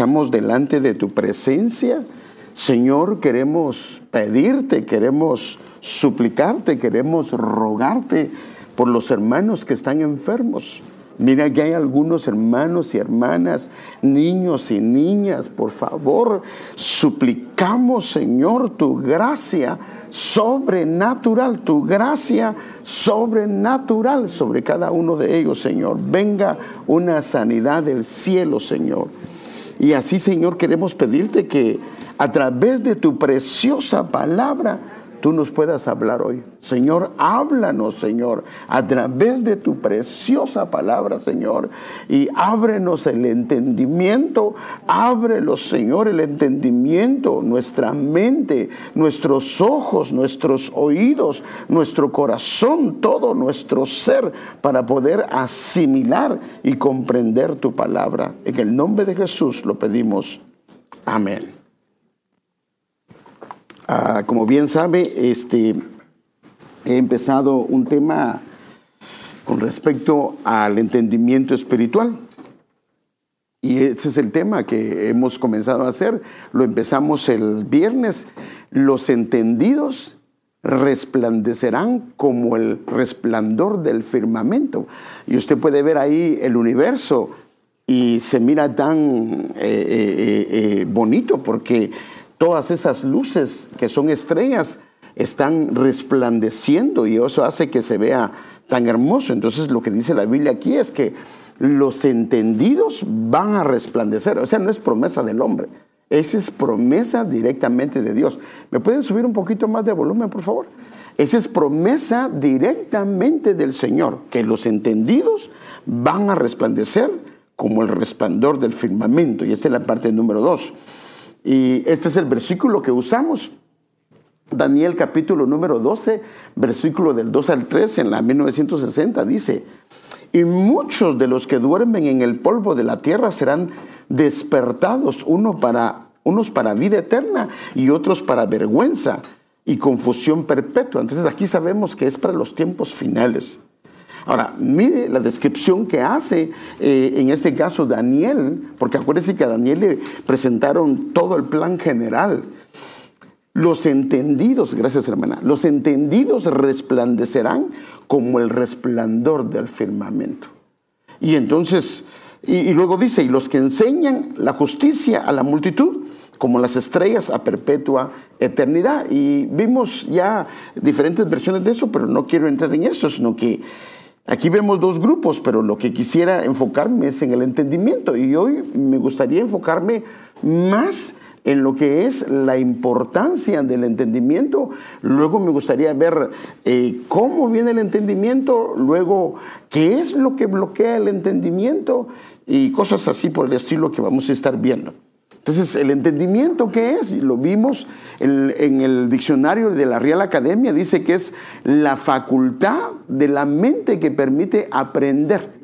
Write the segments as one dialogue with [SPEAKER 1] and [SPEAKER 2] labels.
[SPEAKER 1] estamos delante de tu presencia. Señor, queremos pedirte, queremos suplicarte, queremos rogarte por los hermanos que están enfermos. Mira que hay algunos hermanos y hermanas, niños y niñas, por favor, suplicamos, Señor, tu gracia sobrenatural, tu gracia sobrenatural sobre cada uno de ellos, Señor. Venga una sanidad del cielo, Señor. Y así, Señor, queremos pedirte que a través de tu preciosa palabra, tú nos puedas hablar hoy. Señor, háblanos, Señor, a través de tu preciosa palabra, Señor, y ábrenos el entendimiento, ábrelo, Señor, el entendimiento, nuestra mente, nuestros ojos, nuestros oídos, nuestro corazón, todo nuestro ser, para poder asimilar y comprender tu palabra. En el nombre de Jesús lo pedimos. Amén. Ah, como bien sabe, este, he empezado un tema con respecto al entendimiento espiritual. Y ese es el tema que hemos comenzado a hacer. Lo empezamos el viernes. Los entendidos resplandecerán como el resplandor del firmamento. Y usted puede ver ahí el universo y se mira tan eh, eh, eh, bonito porque todas esas luces que son estrellas están resplandeciendo y eso hace que se vea tan hermoso. Entonces lo que dice la Biblia aquí es que los entendidos van a resplandecer. O sea, no es promesa del hombre, esa es promesa directamente de Dios. ¿Me pueden subir un poquito más de volumen, por favor? Esa es promesa directamente del Señor, que los entendidos van a resplandecer como el resplandor del firmamento. Y esta es la parte número dos. Y este es el versículo que usamos. Daniel capítulo número 12, versículo del 2 al 3 en la 1960 dice, y muchos de los que duermen en el polvo de la tierra serán despertados, uno para, unos para vida eterna y otros para vergüenza y confusión perpetua. Entonces aquí sabemos que es para los tiempos finales. Ahora, mire la descripción que hace eh, en este caso Daniel, porque acuérdense que a Daniel le presentaron todo el plan general. Los entendidos, gracias hermana, los entendidos resplandecerán como el resplandor del firmamento. Y entonces, y, luego dice, y los que enseñan la justicia a la multitud, como las estrellas a perpetua eternidad. Y vimos ya diferentes versiones de eso, pero no quiero entrar en eso, sino que Aquí vemos dos grupos, pero lo que quisiera enfocarme es en el entendimiento y hoy me gustaría enfocarme más en lo que es la importancia del entendimiento. Luego me gustaría ver eh, cómo viene el entendimiento, luego qué es lo que bloquea el entendimiento y cosas así por el estilo que vamos a estar viendo. Entonces, ¿el entendimiento qué es? Lo vimos en, el diccionario de la Real Academia, dice que es la facultad de la mente que permite aprender.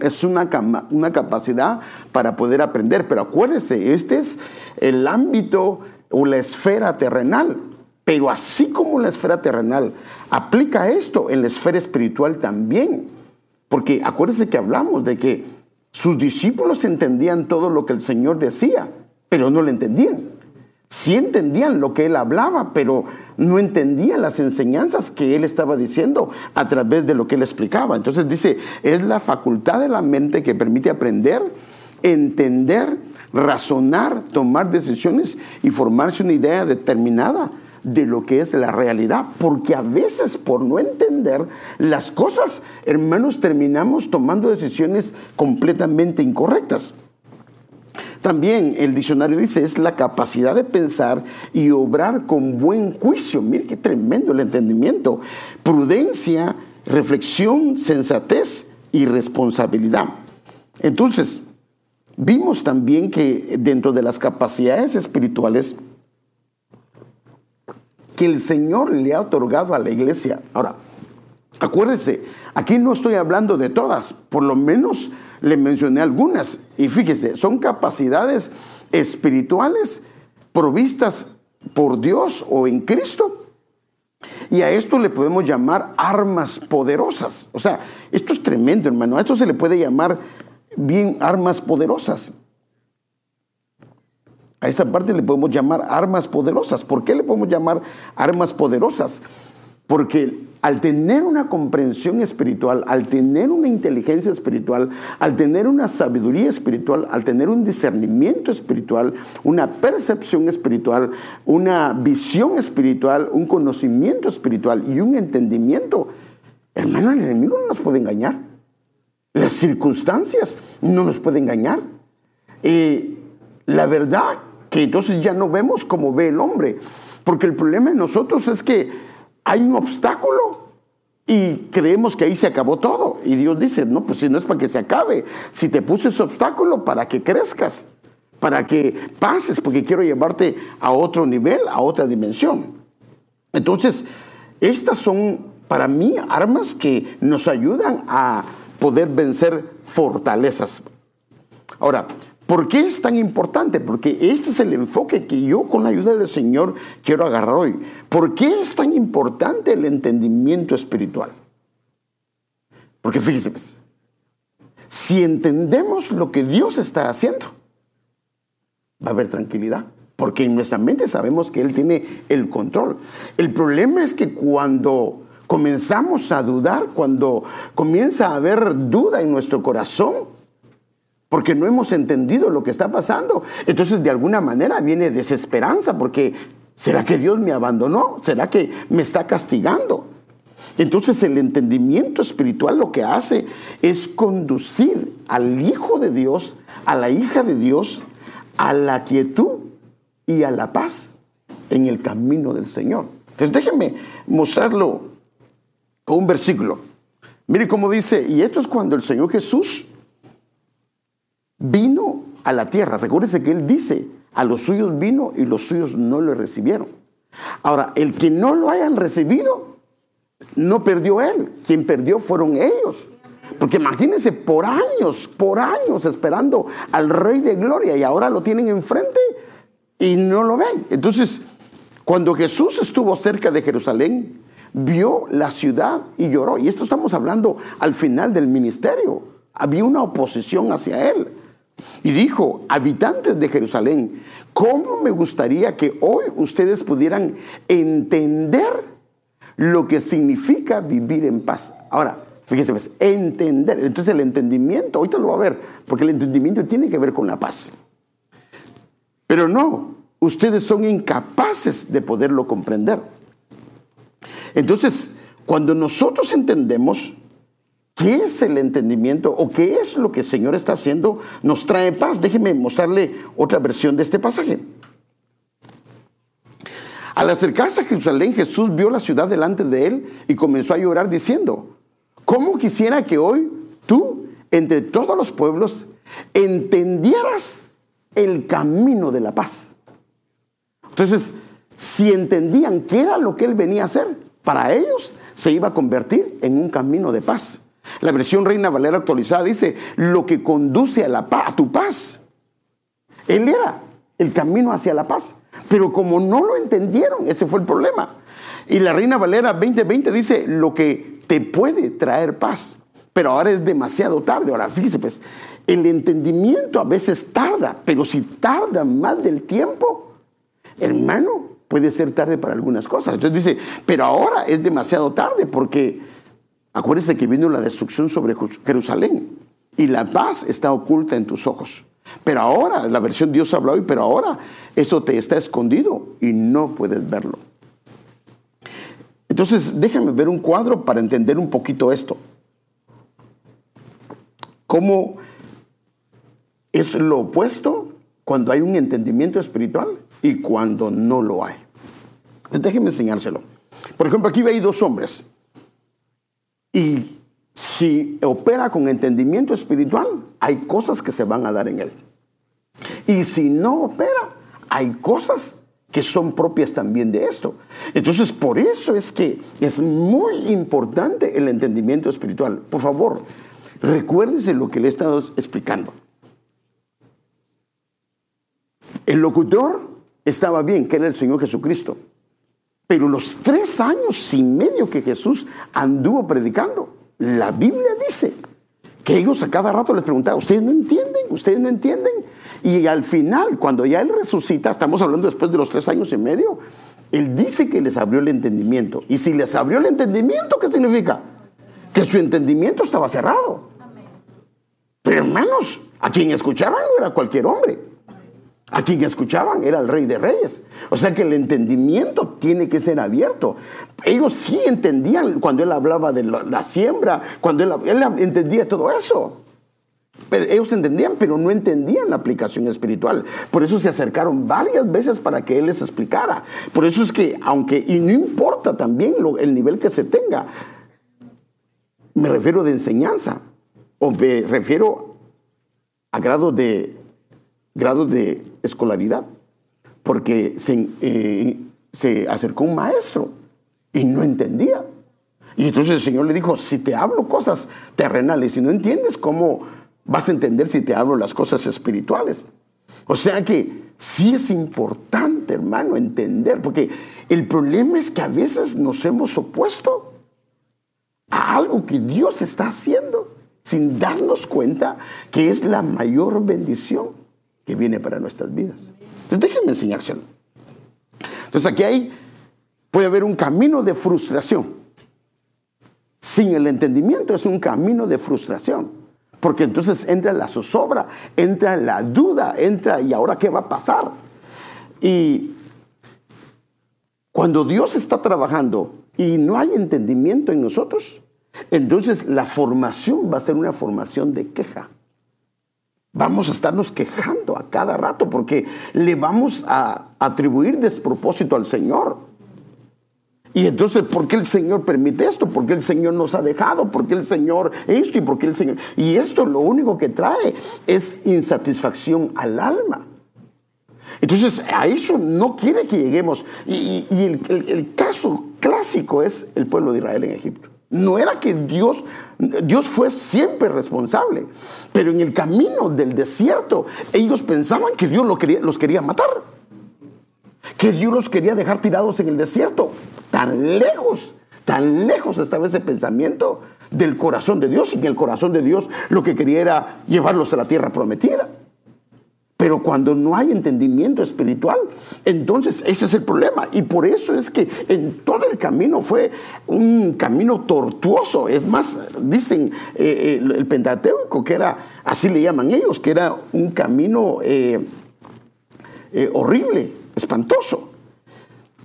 [SPEAKER 1] Es una, una capacidad para poder aprender, pero acuérdese, este es el ámbito o la esfera terrenal. Pero así como la esfera terrenal aplica esto en la esfera espiritual también. Porque acuérdese que hablamos de que sus discípulos entendían todo lo que el Señor decía, pero no lo entendían. Sí entendían lo que Él hablaba, pero no entendían las enseñanzas que Él estaba diciendo a través de lo que Él explicaba. Entonces dice, es la facultad de la mente que permite aprender, entender, razonar, tomar decisiones y formarse una idea determinada de lo que es la realidad, porque a veces por no entender las cosas, hermanos, terminamos tomando decisiones completamente incorrectas. También el diccionario dice es la capacidad de pensar y obrar con buen juicio. Mire qué tremendo el entendimiento. Prudencia, reflexión, sensatez y responsabilidad. Entonces, vimos también que dentro de las capacidades espirituales, el Señor le ha otorgado a la iglesia. Ahora, acuérdese, aquí no estoy hablando de todas, por lo menos le mencioné algunas. Y fíjese, son capacidades espirituales provistas por Dios o en Cristo. Y a esto le podemos llamar armas poderosas. O sea, esto es tremendo, hermano. A esto se le puede llamar bien armas poderosas. A esa parte le podemos llamar armas poderosas. ¿Por qué le podemos llamar armas poderosas? Porque al tener una comprensión espiritual, al tener una inteligencia espiritual, al tener una sabiduría espiritual, al tener un discernimiento espiritual, una percepción espiritual, una visión espiritual, un conocimiento espiritual y un entendimiento, hermano, el enemigo no nos puede engañar. Las circunstancias no nos pueden engañar. Y la verdad que entonces ya no vemos como ve el hombre. Porque el problema de nosotros es que hay un obstáculo y creemos que ahí se acabó todo. Y Dios dice, no, pues si no es para que se acabe, si te puse ese obstáculo para que crezcas, para que pases, porque quiero llevarte a otro nivel, a otra dimensión. Entonces, estas son para mí armas que nos ayudan a poder vencer fortalezas. Ahora, ¿Por qué es tan importante? Porque este es el enfoque que yo con la ayuda del Señor quiero agarrar hoy. ¿Por qué es tan importante el entendimiento espiritual? Porque fíjense, pues, si entendemos lo que Dios está haciendo, va a haber tranquilidad. Porque en nuestra mente sabemos que Él tiene el control. El problema es que cuando comenzamos a dudar, cuando comienza a haber duda en nuestro corazón, porque no hemos entendido lo que está pasando. Entonces, de alguna manera viene desesperanza, porque ¿será que Dios me abandonó? ¿Será que me está castigando? Entonces el entendimiento espiritual lo que hace es conducir al Hijo de Dios, a la hija de Dios, a la quietud y a la paz en el camino del Señor. Entonces déjenme mostrarlo con un versículo. Mire cómo dice, y esto es cuando el Señor Jesús vino a la tierra. Recuérdese que él dice, a los suyos vino y los suyos no lo recibieron. Ahora, el que no lo hayan recibido, no perdió él. Quien perdió fueron ellos. Porque imagínense, por años, por años esperando al Rey de Gloria y ahora lo tienen enfrente y no lo ven. Entonces, cuando Jesús estuvo cerca de Jerusalén, vio la ciudad y lloró. Y esto estamos hablando al final del ministerio. Había una oposición hacia él. Y dijo, habitantes de Jerusalén, ¿cómo me gustaría que hoy ustedes pudieran entender lo que significa vivir en paz? Ahora, fíjense, pues, entender. Entonces el entendimiento, ahorita lo va a ver, porque el entendimiento tiene que ver con la paz. Pero no, ustedes son incapaces de poderlo comprender. Entonces, cuando nosotros entendemos, ¿Qué es el entendimiento o qué es lo que el Señor está haciendo? Nos trae paz. Déjeme mostrarle otra versión de este pasaje. Al acercarse a Jerusalén, Jesús vio la ciudad delante de él y comenzó a llorar diciendo, ¿cómo quisiera que hoy tú, entre todos los pueblos, entendieras el camino de la paz? Entonces, si entendían qué era lo que él venía a hacer, para ellos se iba a convertir en un camino de paz. La versión Reina Valera actualizada dice, lo que conduce a, la paz, tu paz. Él era el camino hacia la paz. Pero como no lo entendieron, ese fue el problema. Y la Reina Valera 2020 dice, lo que te puede traer paz. Pero ahora es demasiado tarde. Ahora fíjese, pues, el entendimiento a veces tarda, pero si tarda más del tiempo, hermano, puede ser tarde para algunas cosas. Entonces dice, pero ahora es demasiado tarde porque Acuérdese que vino la destrucción sobre Jerusalén y la paz está oculta en tus ojos. Pero ahora, la versión Dios habla hoy, pero ahora eso te está escondido y no puedes verlo. Entonces, déjame ver un cuadro para entender un poquito esto. ¿Cómo es lo opuesto cuando hay un entendimiento espiritual y cuando no lo hay? Déjeme enseñárselo. Por ejemplo, aquí hay dos hombres. Y si opera con entendimiento espiritual, hay cosas que se van a dar en él. Y si no opera, hay cosas que son propias también de esto. Entonces, por eso es que es muy importante el entendimiento espiritual. Por favor, recuérdese lo que le he estado explicando. El locutor estaba bien, que era el Señor Jesucristo. Pero los tres años y medio que Jesús anduvo predicando, la Biblia dice que ellos a cada rato les preguntaban, ¿ustedes no entienden? ¿Ustedes no entienden? Y al final, cuando ya Él resucita, estamos hablando después de los tres años y medio, Él dice que les abrió el entendimiento. Y si les abrió el entendimiento, ¿qué significa? Que su entendimiento estaba cerrado. Pero hermanos, a quien escuchaban no era cualquier hombre. A quien escuchaban era el rey de reyes. O sea que el entendimiento tiene que ser abierto. Ellos sí entendían cuando él hablaba de la, siembra, cuando él, entendía todo eso. Pero ellos entendían, pero no entendían la aplicación espiritual. Por eso se acercaron varias veces para que Él les explicara. Por eso es que, aunque, y no importa también el nivel que se tenga, me refiero de enseñanza, o me refiero a grados de, de escolaridad, porque se, eh, se acercó un maestro y no entendía. Y entonces el Señor le dijo, si te hablo cosas terrenales y no entiendes cómo vas a entender si te hablo las cosas espirituales. O sea que sí es importante, hermano, entender, porque el problema es que a veces nos hemos opuesto a algo que Dios está haciendo sin darnos cuenta que es la mayor bendición que viene para nuestras vidas. Entonces déjenme enseñárselo. Entonces aquí hay, puede haber un camino de frustración. Sin el entendimiento es un camino de frustración. Porque entonces entra la zozobra, entra la duda, entra y ahora qué va a pasar. Y cuando Dios está trabajando y no hay entendimiento en nosotros, entonces la formación va a ser una formación de queja. Vamos a estarnos quejando a cada rato porque le vamos a atribuir despropósito al Señor. Y entonces, ¿por qué el Señor permite esto? ¿Por qué el Señor nos ha dejado? ¿Por qué el Señor esto? ¿Y por qué el Señor? Y esto lo único que trae es insatisfacción al alma. Entonces, a eso no quiere que lleguemos. Y, el, caso clásico es el pueblo de Israel en Egipto. No era que Dios, Dios fue siempre responsable, pero en el camino del desierto ellos pensaban que Dios los quería matar, que Dios los quería dejar tirados en el desierto tan lejos, tan lejos estaba ese pensamiento del corazón de Dios. Y en el corazón de Dios lo que quería era llevarlos a la tierra prometida. Pero cuando no hay entendimiento espiritual, entonces ese es el problema. Y por eso es que en todo el camino fue un camino tortuoso. Es más, dicen eh, el, Pentateuco, que era, así le llaman ellos, que era un camino eh, eh, horrible, espantoso.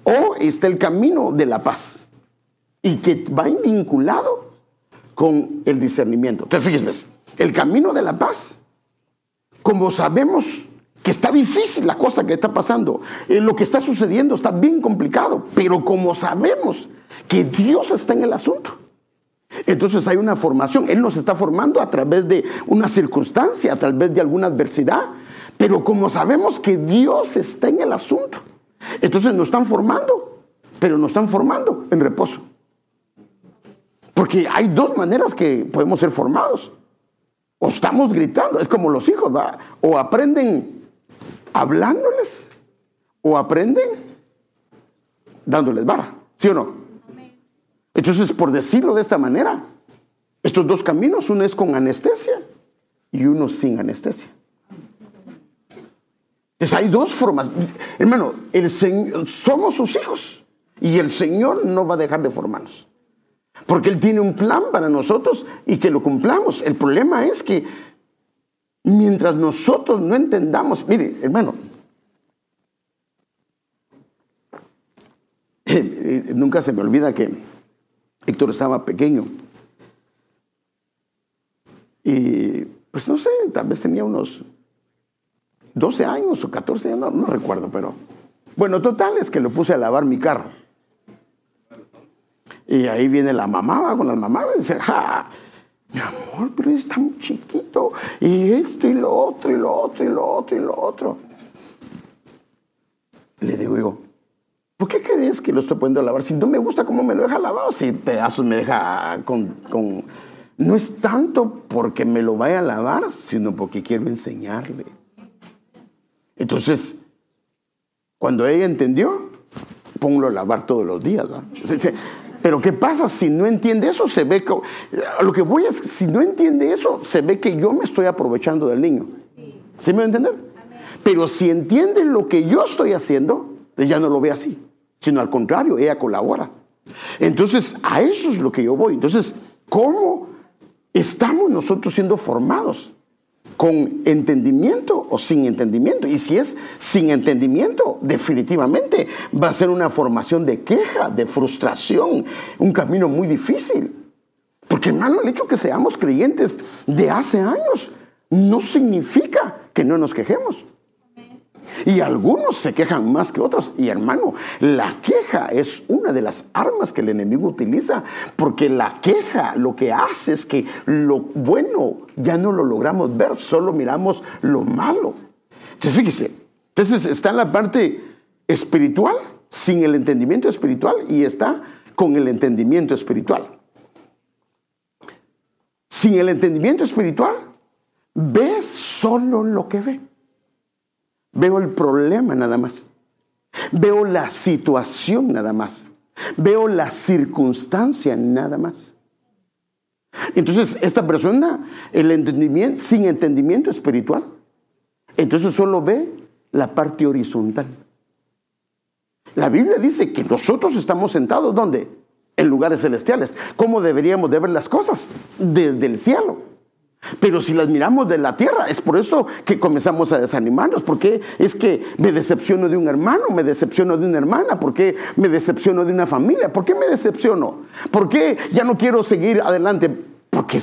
[SPEAKER 1] O está el camino de la paz y que va vinculado con el discernimiento. Entonces, fíjense, el camino de la paz, como sabemos que está difícil la cosa que está pasando, eh, lo que está sucediendo está bien complicado, pero como sabemos que Dios está en el asunto, entonces hay una formación, Él nos está formando a través de una circunstancia, a través de alguna adversidad, pero como sabemos que Dios está en el asunto, entonces nos están formando, pero nos están formando en reposo. Porque hay dos maneras que podemos ser formados. O estamos gritando, es como los hijos, ¿va? O aprenden hablándoles, o aprenden dándoles vara, ¿sí o no? Entonces, por decirlo de esta manera, estos dos caminos, uno es con anestesia y uno sin anestesia. Entonces hay dos formas. Hermano, el Señor, somos sus hijos y el Señor no va a dejar de formarnos. Porque Él tiene un plan para nosotros y que lo cumplamos. El problema es que mientras nosotros no entendamos, mire, hermano, nunca se me olvida que Héctor estaba pequeño. Y pues no sé, tal vez tenía unos 12 años o 14 años, no, recuerdo, pero bueno, total es que lo puse a lavar mi carro. Y ahí viene la mamá, va con la mamá, y dice, ja, mi amor, pero es tan chiquito, y esto y lo otro, y lo otro, y lo otro, y lo otro. Le digo yo, ¿por qué crees que lo estoy poniendo a lavar? Si no me gusta cómo me lo deja lavado, si pedazos me deja con, con... No es tanto porque me lo vaya a lavar, sino porque quiero enseñarle. Entonces, cuando ella entendió, ponlo a lavar todos los días. Pero ¿qué pasa si no entiende eso? Se ve que, lo que voy es, si no entiende eso, se ve que yo me estoy aprovechando del niño. ¿Sí me va a entender? Pero si entiende lo que yo estoy haciendo, ella no lo ve así, sino al contrario, ella colabora. Entonces, a eso es lo que yo voy. Entonces, ¿cómo estamos nosotros siendo formados? ¿Con entendimiento o sin entendimiento? Y si es sin entendimiento, definitivamente va a ser una formación de queja, de frustración, un camino muy difícil. Porque hermano, el hecho que seamos creyentes de hace años no significa que no nos quejemos. Y algunos se quejan más que otros. Y hermano, la queja es una de las armas que el enemigo utiliza, porque la queja lo que hace es que lo bueno ya no lo logramos ver, solo miramos lo malo. Entonces, fíjese, entonces está en la parte espiritual, sin el entendimiento espiritual, y está con el entendimiento espiritual. Sin el entendimiento espiritual, ve solo lo que ve. Veo el problema nada más. Veo la situación nada más. Veo la circunstancia nada más. Entonces, esta persona, el entendimiento, sin entendimiento espiritual, entonces solo ve la parte horizontal. La Biblia dice que nosotros estamos sentados ¿dónde? En lugares celestiales. ¿Cómo deberíamos de ver las cosas? Desde el cielo. Pero si las miramos de la tierra, es por eso que comenzamos a desanimarnos, porque es que me decepciono de un hermano, me decepciono de una hermana, porque me decepciono de una familia, ¿por qué me decepciono? ¿Por qué ya no quiero seguir adelante? Porque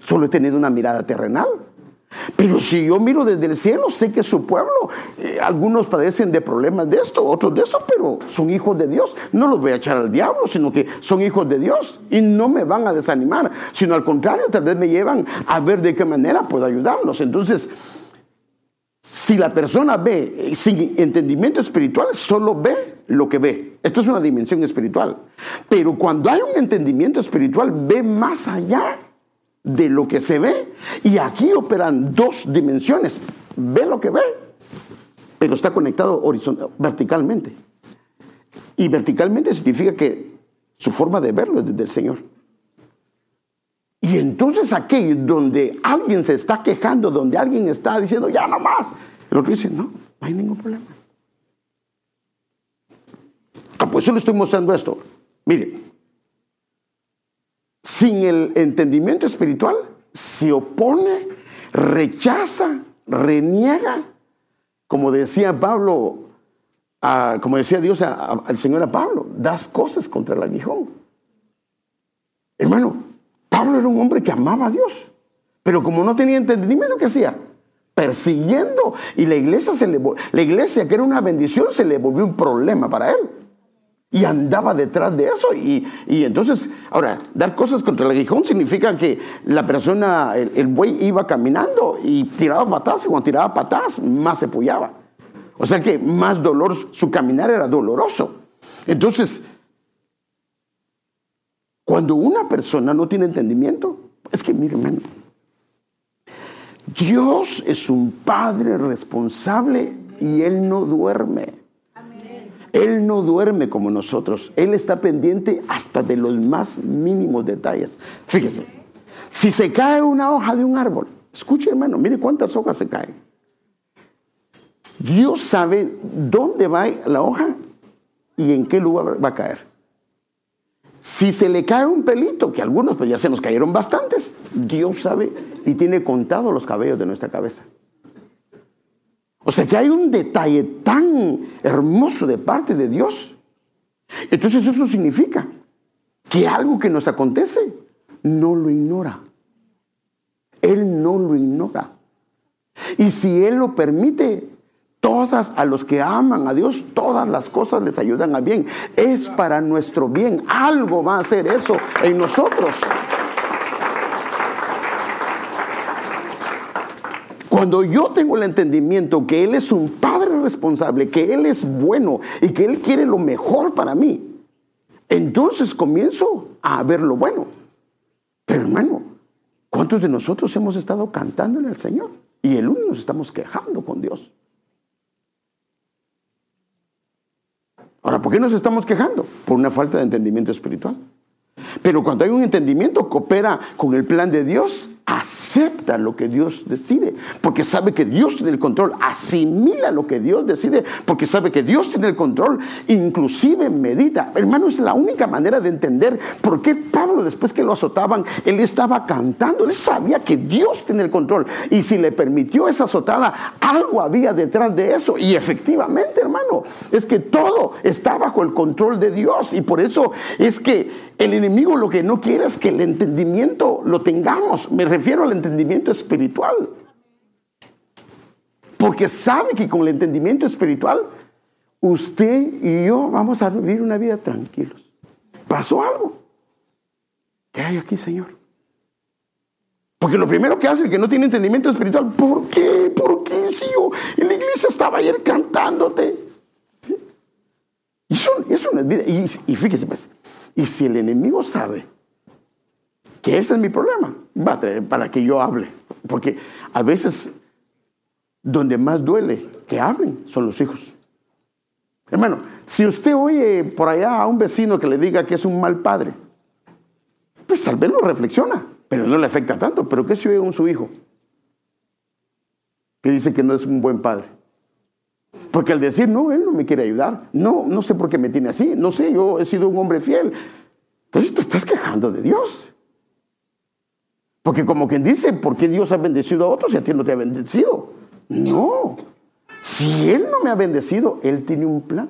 [SPEAKER 1] solo he tenido una mirada terrenal. Pero si yo miro desde el cielo, sé que su pueblo, eh, algunos padecen de problemas de esto, otros de eso, pero son hijos de Dios. No los voy a echar al diablo, sino que son hijos de Dios y no me van a desanimar, sino al contrario, tal vez me llevan a ver de qué manera puedo ayudarlos. Entonces, si la persona ve eh, sin entendimiento espiritual, solo ve lo que ve. Esto es una dimensión espiritual. Pero cuando hay un entendimiento espiritual, ve más allá de lo que se ve. Y aquí operan dos dimensiones. Ve lo que ve, pero está conectado verticalmente. Y verticalmente significa que su forma de verlo es desde el Señor. Y entonces aquí donde alguien se está quejando, donde alguien está diciendo, ya no más, el otro dice, no, no hay ningún problema. Ah, pues yo le estoy mostrando esto. Mire, sin el entendimiento espiritual, se opone, rechaza, reniega, como decía Pablo, como decía Dios al Señor a Pablo, das cosas contra el aguijón. Hermano, Pablo era un hombre que amaba a Dios, pero como no tenía entendimiento, ¿qué hacía? Persiguiendo. Y la iglesia, se le, la iglesia, que era una bendición, se le volvió un problema para él. Y andaba detrás de eso. Y, entonces, ahora, dar cosas contra el aguijón significa que la persona, el, buey iba caminando y tiraba patas, y cuando tiraba patas, más se apoyaba. O sea que más dolor, su caminar era doloroso. Entonces, cuando una persona no tiene entendimiento, es que, mire, Dios es un padre responsable y Él no duerme. Él no duerme como nosotros. Él está pendiente hasta de los más mínimos detalles. Fíjese, si se cae una hoja de un árbol, escuche hermano, mire cuántas hojas se caen. Dios sabe dónde va la hoja y en qué lugar va a caer. Si se le cae un pelito, que algunos pues ya se nos cayeron bastantes, Dios sabe y tiene contado los cabellos de nuestra cabeza. O sea que hay un detalle tan hermoso de parte de Dios. Entonces eso significa que algo que nos acontece no lo ignora. Él no lo ignora. Y si Él lo permite, todas a los que aman a Dios, todas las cosas les ayudan a bien. Es para nuestro bien. Algo va a hacer eso en nosotros. Cuando yo tengo el entendimiento que Él es un Padre responsable, que Él es bueno y que Él quiere lo mejor para mí, entonces comienzo a ver lo bueno. Pero hermano, ¿cuántos de nosotros hemos estado cantándole al Señor? Y el uno nos estamos quejando con Dios. Ahora, ¿por qué nos estamos quejando? Por una falta de entendimiento espiritual. Pero cuando hay un entendimiento, coopera con el plan de Dios, acepta lo que Dios decide, porque sabe que Dios tiene el control, asimila lo que Dios decide, porque sabe que Dios tiene el control, inclusive medita. Hermano, es la única manera de entender por qué Pablo, después que lo azotaban, él estaba cantando, él sabía que Dios tiene el control, y si le permitió esa azotada, algo había detrás de eso, y efectivamente, hermano, es que todo está bajo el control de Dios, y por eso es que el enemigo lo que no quiere es que el entendimiento lo tengamos. Me refiero al entendimiento espiritual. Porque sabe que con el entendimiento espiritual, usted y yo vamos a vivir una vida tranquilos. Pasó algo. ¿Qué hay aquí, Señor? Porque lo primero que hace el que no tiene entendimiento espiritual, ¿por qué? ¿Por qué si yo la iglesia estaba ayer cantándote? Y eso, no vida. Y fíjese, pues, y si el enemigo sabe que ese es mi problema, va a traer para que yo hable. Porque a veces donde más duele que hablen son los hijos. Hermano, si usted oye por allá a un vecino que le diga que es un mal padre, pues tal vez lo reflexiona, pero no le afecta tanto. Pero ¿qué si oye un su hijo? Que dice que no es un buen padre. Porque al decir, no, él no me quiere ayudar, no, no sé por qué me tiene así, no sé, yo he sido un hombre fiel. Entonces te estás quejando de Dios. Porque como quien dice, ¿por qué Dios ha bendecido a otros y a ti no te ha bendecido? No. Si Él no me ha bendecido, Él tiene un plan.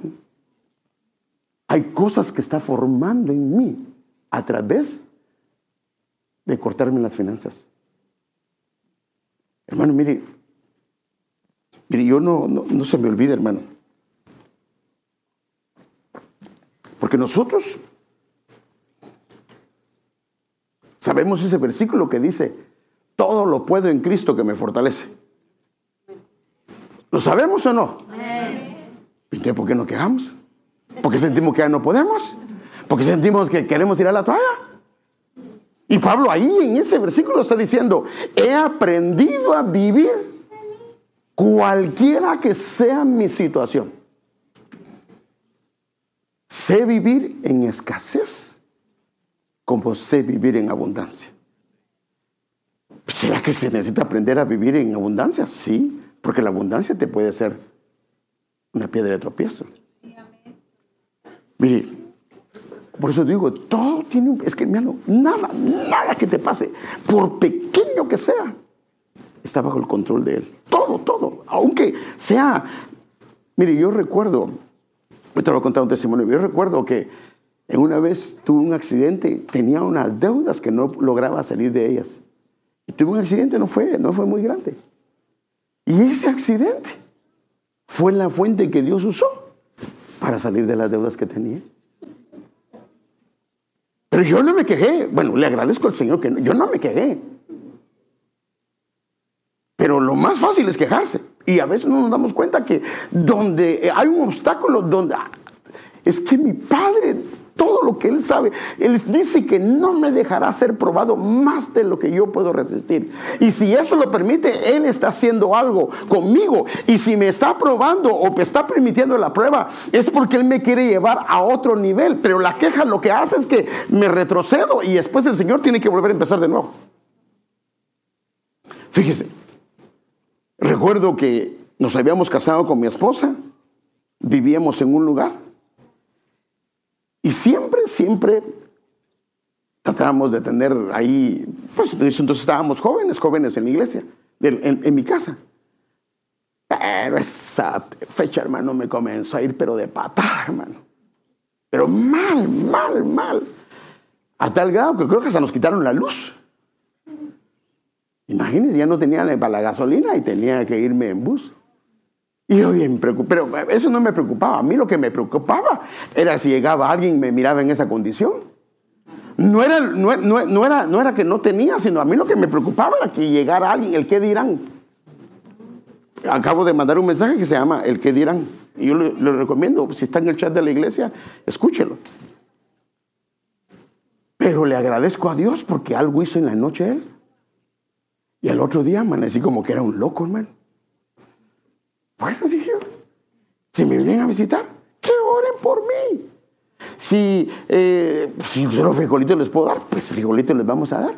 [SPEAKER 1] Hay cosas que está formando en mí a través de cortarme las finanzas. Hermano, mire, Mire, yo no, no, se me olvida, hermano. Porque nosotros sabemos ese versículo que dice, todo lo puedo en Cristo que me fortalece. ¿Lo sabemos o no? ¿Y por qué nos quejamos? Porque sentimos que ya no podemos. Porque sentimos que queremos tirar la toalla. Y Pablo ahí en ese versículo está diciendo, he aprendido a vivir cualquiera que sea mi situación. Sé vivir en escasez como sé vivir en abundancia. ¿Será que se necesita aprender a vivir en abundancia? Sí, porque la abundancia te puede ser una piedra de tropiezo. Mire, por eso digo, todo tiene un... Es que, mira, nada, nada que te pase, por pequeño que sea, está bajo el control de Él. Todo, todo. Aunque sea... Mire, yo recuerdo, te lo a contar un testimonio, yo recuerdo que una vez tuve un accidente, tenía unas deudas que no lograba salir de ellas. Tuve un accidente, no fue, no fue muy grande. Y ese accidente fue la fuente que Dios usó para salir de las deudas que tenía. Pero yo no me quejé. Bueno, le agradezco al Señor que yo no me quejé. Pero lo más fácil es quejarse. Y a veces no nos damos cuenta que donde hay un obstáculo, donde ah, es que mi padre, todo lo que él sabe, él dice que no me dejará ser probado más de lo que yo puedo resistir. Y si eso lo permite, él está haciendo algo conmigo. Y si me está probando o me está permitiendo la prueba, es porque él me quiere llevar a otro nivel. Pero la queja lo que hace es que me retrocedo y después el Señor tiene que volver a empezar de nuevo. Fíjese, Recuerdo que nos habíamos casado con mi esposa, vivíamos en un lugar y siempre, siempre tratábamos de tener ahí, pues entonces estábamos jóvenes, jóvenes en la iglesia, en, mi casa. Pero esa fecha, hermano, me comenzó a ir, pero de patada, hermano. Pero mal, mal, mal. A tal grado que creo que se nos quitaron la luz. Imagínense, ya no tenía para la gasolina y tenía que irme en bus. Y yo bien preocupado, pero eso no me preocupaba. A mí lo que me preocupaba era si llegaba alguien y me miraba en esa condición. No era, no, era, no era que no tenía, sino a mí lo que me preocupaba era que llegara alguien, el que dirán. Acabo de mandar un mensaje que se llama El que dirán. Y yo le, le recomiendo, si está en el chat de la iglesia, escúchelo. Pero le agradezco a Dios porque algo hizo en la noche él. Y al otro día amanecí como que era un loco, hermano. Bueno, dije, si me vienen a visitar, que oren por mí. Si, eh, si los frijolitos les puedo dar, pues frijolitos les vamos a dar.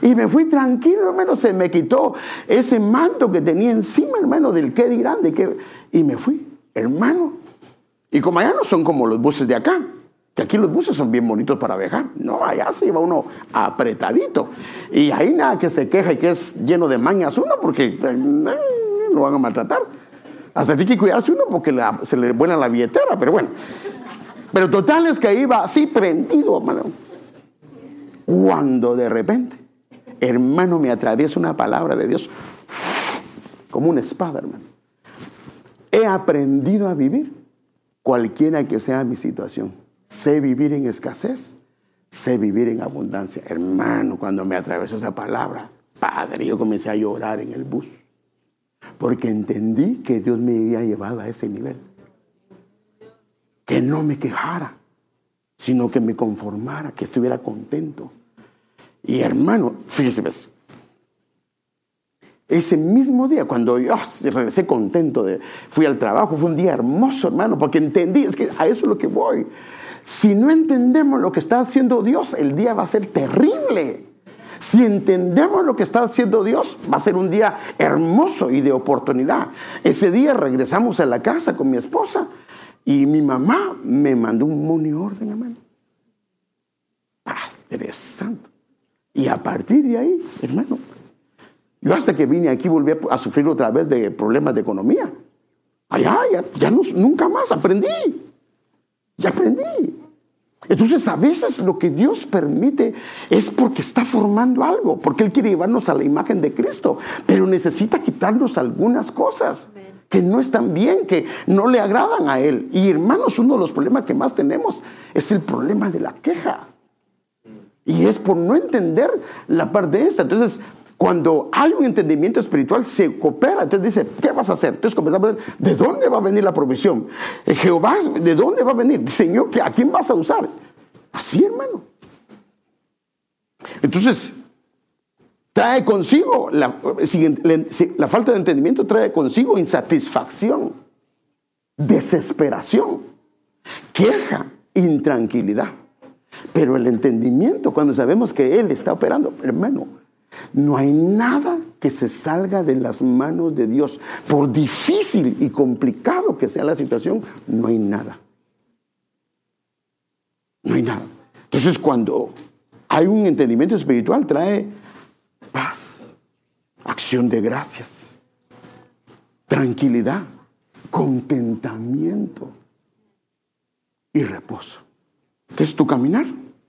[SPEAKER 1] Y me fui tranquilo, hermano, se me quitó ese manto que tenía encima, hermano, del qué dirán, de qué. Y me fui, hermano. Y como allá no son como los buses de acá, que aquí los buses son bien bonitos para viajar. No, allá se iba uno apretadito. Y ahí nada que se queja y que es lleno de mañas uno, porque eh, lo van a maltratar. Hasta tiene que cuidarse uno porque se le vuela la billetera, pero bueno. Pero total es que iba así prendido, hermano. Cuando de repente, hermano, me atraviesa una palabra de Dios como una espada, hermano. He aprendido a vivir cualquiera que sea mi situación. Sé vivir en escasez, sé vivir en abundancia. Hermano, cuando me atravesó esa palabra, Padre, yo comencé a llorar en el bus. Porque entendí que Dios me había llevado a ese nivel. Que no me quejara, sino que me conformara, que estuviera contento. Y hermano, fíjese, ese mismo día, cuando yo regresé contento, de, fui al trabajo, fue un día hermoso, hermano, porque entendí, es que a eso es lo que voy. Si no entendemos lo que está haciendo Dios, el día va a ser terrible. Si entendemos lo que está haciendo Dios, va a ser un día hermoso y de oportunidad. Ese día regresamos a la casa con mi esposa y mi mamá me mandó un money orden, hermano. Padre Santo. Y a partir de ahí, hermano, yo hasta que vine aquí volví a sufrir otra vez de problemas de economía. Allá, ya, ya nunca más aprendí. Ya aprendí. Entonces a veces lo que Dios permite es porque está formando algo, porque Él quiere llevarnos a la imagen de Cristo, pero necesita quitarnos algunas cosas que no están bien, que no le agradan a Él. Y hermanos, uno de los problemas que más tenemos es el problema de la queja. Y es por no entender la parte de esta. Entonces, cuando hay un entendimiento espiritual, se coopera. Entonces dice, ¿qué vas a hacer? Entonces comenzamos a ver, ¿de dónde va a venir la provisión? Eh, Jehová, ¿de dónde va a venir? Señor, ¿a quién vas a usar? Así, hermano. Entonces, trae consigo, la, la falta de entendimiento trae consigo insatisfacción, desesperación, queja, intranquilidad. Pero el entendimiento, cuando sabemos que Él está operando, hermano, no hay nada que se salga de las manos de Dios. Por difícil y complicado que sea la situación, no hay nada. No hay nada. Entonces cuando hay un entendimiento espiritual, trae paz, acción de gracias, tranquilidad, contentamiento y reposo. Entonces tu caminar,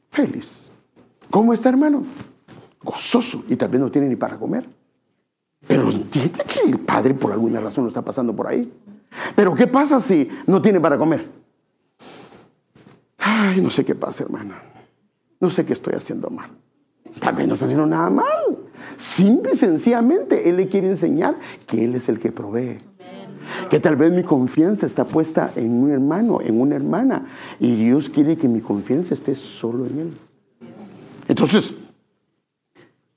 [SPEAKER 1] feliz. ¿Cómo está hermano? Gozoso y tal vez no tiene ni para comer. Pero entiende que el padre por alguna razón lo está pasando por ahí. Pero ¿qué pasa si no tiene para comer? Ay, no sé qué pasa, hermana. No sé qué estoy haciendo mal. Tal vez no está haciendo nada mal. Simple y sencillamente Él le quiere enseñar que Él es el que provee. Que tal vez mi confianza está puesta en un hermano, en una hermana. Y Dios quiere que mi confianza esté solo en Él. Entonces,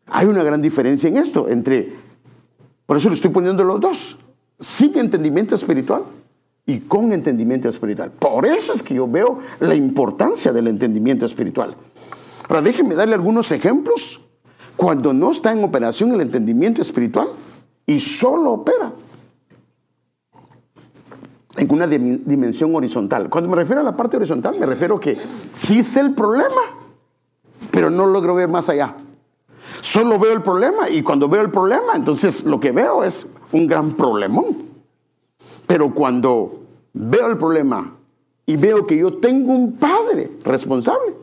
[SPEAKER 1] hay una gran diferencia en esto entre, por eso le estoy poniendo los dos, sin entendimiento espiritual y con entendimiento espiritual. Por eso es que yo veo la importancia del entendimiento espiritual. Ahora déjenme darle algunos ejemplos cuando no está en operación el entendimiento espiritual y solo opera en una dimensión horizontal. Cuando me refiero a la parte horizontal, me refiero que sí sé el problema, pero no logro ver más allá. Solo veo el problema y cuando veo el problema, entonces lo que veo es un gran problemón. Pero cuando veo el problema y veo que yo tengo un padre responsable,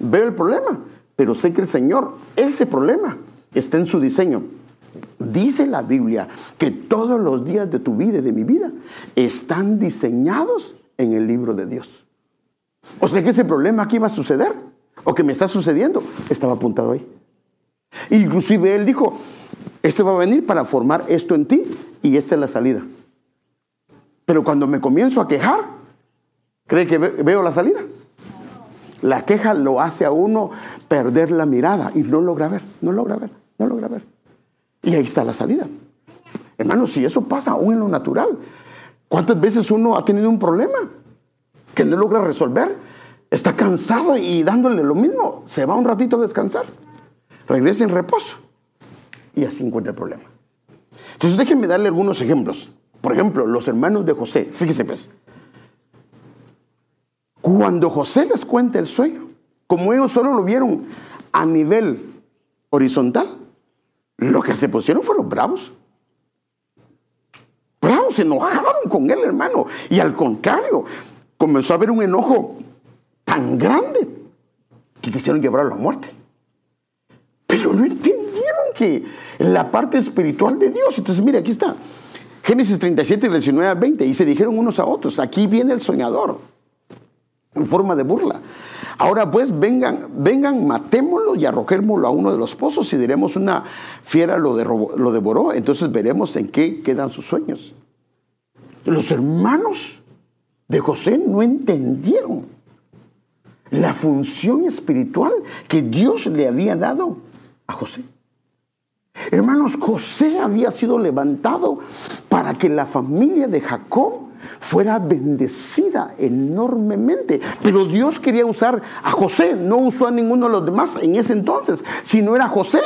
[SPEAKER 1] veo el problema, pero sé que el Señor, ese problema, está en su diseño. Dice la Biblia que todos los días de tu vida y de mi vida están diseñados en el libro de Dios. O sea que ese problema aquí va a suceder, o que me está sucediendo, estaba apuntado ahí. Inclusive él dijo, este va a venir para formar esto en ti y esta es la salida. Pero cuando me comienzo a quejar, ¿cree que veo la salida? La queja lo hace a uno perder la mirada y no logra ver, no logra ver, no logra ver. Y ahí está la salida. Hermano, si eso pasa aún en lo natural, ¿cuántas veces uno ha tenido un problema que no logra resolver? Está cansado y dándole lo mismo, se va un ratito a descansar. Regresa en reposo. Y así encuentra el problema. Entonces déjenme darle algunos ejemplos. Por ejemplo, los hermanos de José. Fíjese pues. Cuando José les cuenta el sueño, como ellos solo lo vieron a nivel horizontal, lo que se pusieron fueron bravos. Bravos, se enojaron con él, hermano. Y al contrario, comenzó a haber un enojo tan grande que quisieron llevarlo a la muerte. Pero no entendieron que la parte espiritual de Dios. Entonces, mire, aquí está. Génesis 37, 19 al 20. Y se dijeron unos a otros, aquí viene el soñador, en forma de burla. Ahora pues vengan, vengan, matémoslo y arrojémoslo a uno de los pozos y diremos una fiera lo, lo devoró. Entonces veremos en qué quedan sus sueños. Los hermanos de José no entendieron la función espiritual que Dios le había dado a José. Hermanos, José había sido levantado para que la familia de Jacob fuera bendecida enormemente. Pero Dios quería usar a José, no usó a ninguno de los demás en ese entonces, sino era José.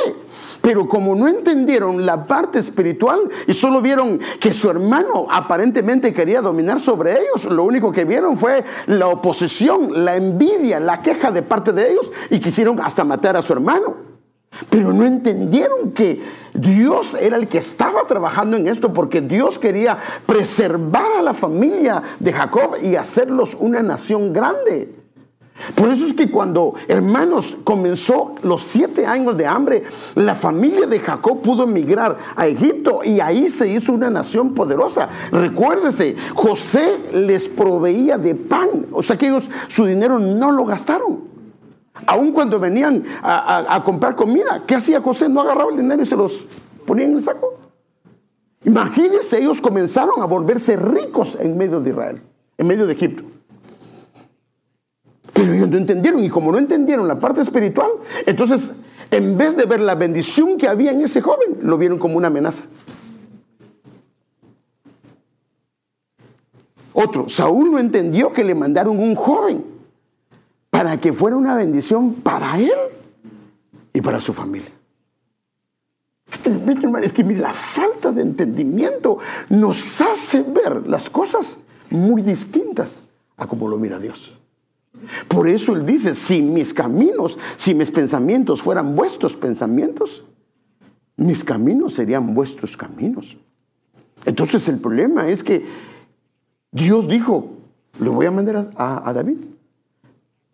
[SPEAKER 1] Pero como no entendieron la parte espiritual y solo vieron que su hermano aparentemente quería dominar sobre ellos, lo único que vieron fue la oposición, la envidia, la queja de parte de ellos y quisieron hasta matar a su hermano. Pero no entendieron que Dios era el que estaba trabajando en esto porque Dios quería preservar a la familia de Jacob y hacerlos una nación grande. Por eso es que cuando, hermanos, comenzó los siete años de hambre, la familia de Jacob pudo emigrar a Egipto y ahí se hizo una nación poderosa. Recuérdese, José les proveía de pan, o sea que ellos su dinero no lo gastaron. Aún cuando venían a, comprar comida, ¿qué hacía José? No agarraba el dinero y se los ponía en el saco. Imagínense, ellos comenzaron a volverse ricos en medio de Israel, en medio de Egipto. Pero ellos no entendieron, y como no entendieron la parte espiritual, entonces en vez de ver la bendición que había en ese joven, lo vieron como una amenaza. Otro, Saúl no entendió que le mandaron un joven para que fuera una bendición para él y para su familia. Es que la falta de entendimiento nos hace ver las cosas muy distintas a como lo mira Dios. Por eso Él dice, si mis caminos, si mis pensamientos fueran vuestros pensamientos, mis caminos serían vuestros caminos. Entonces el problema es que Dios dijo, le voy a mandar a David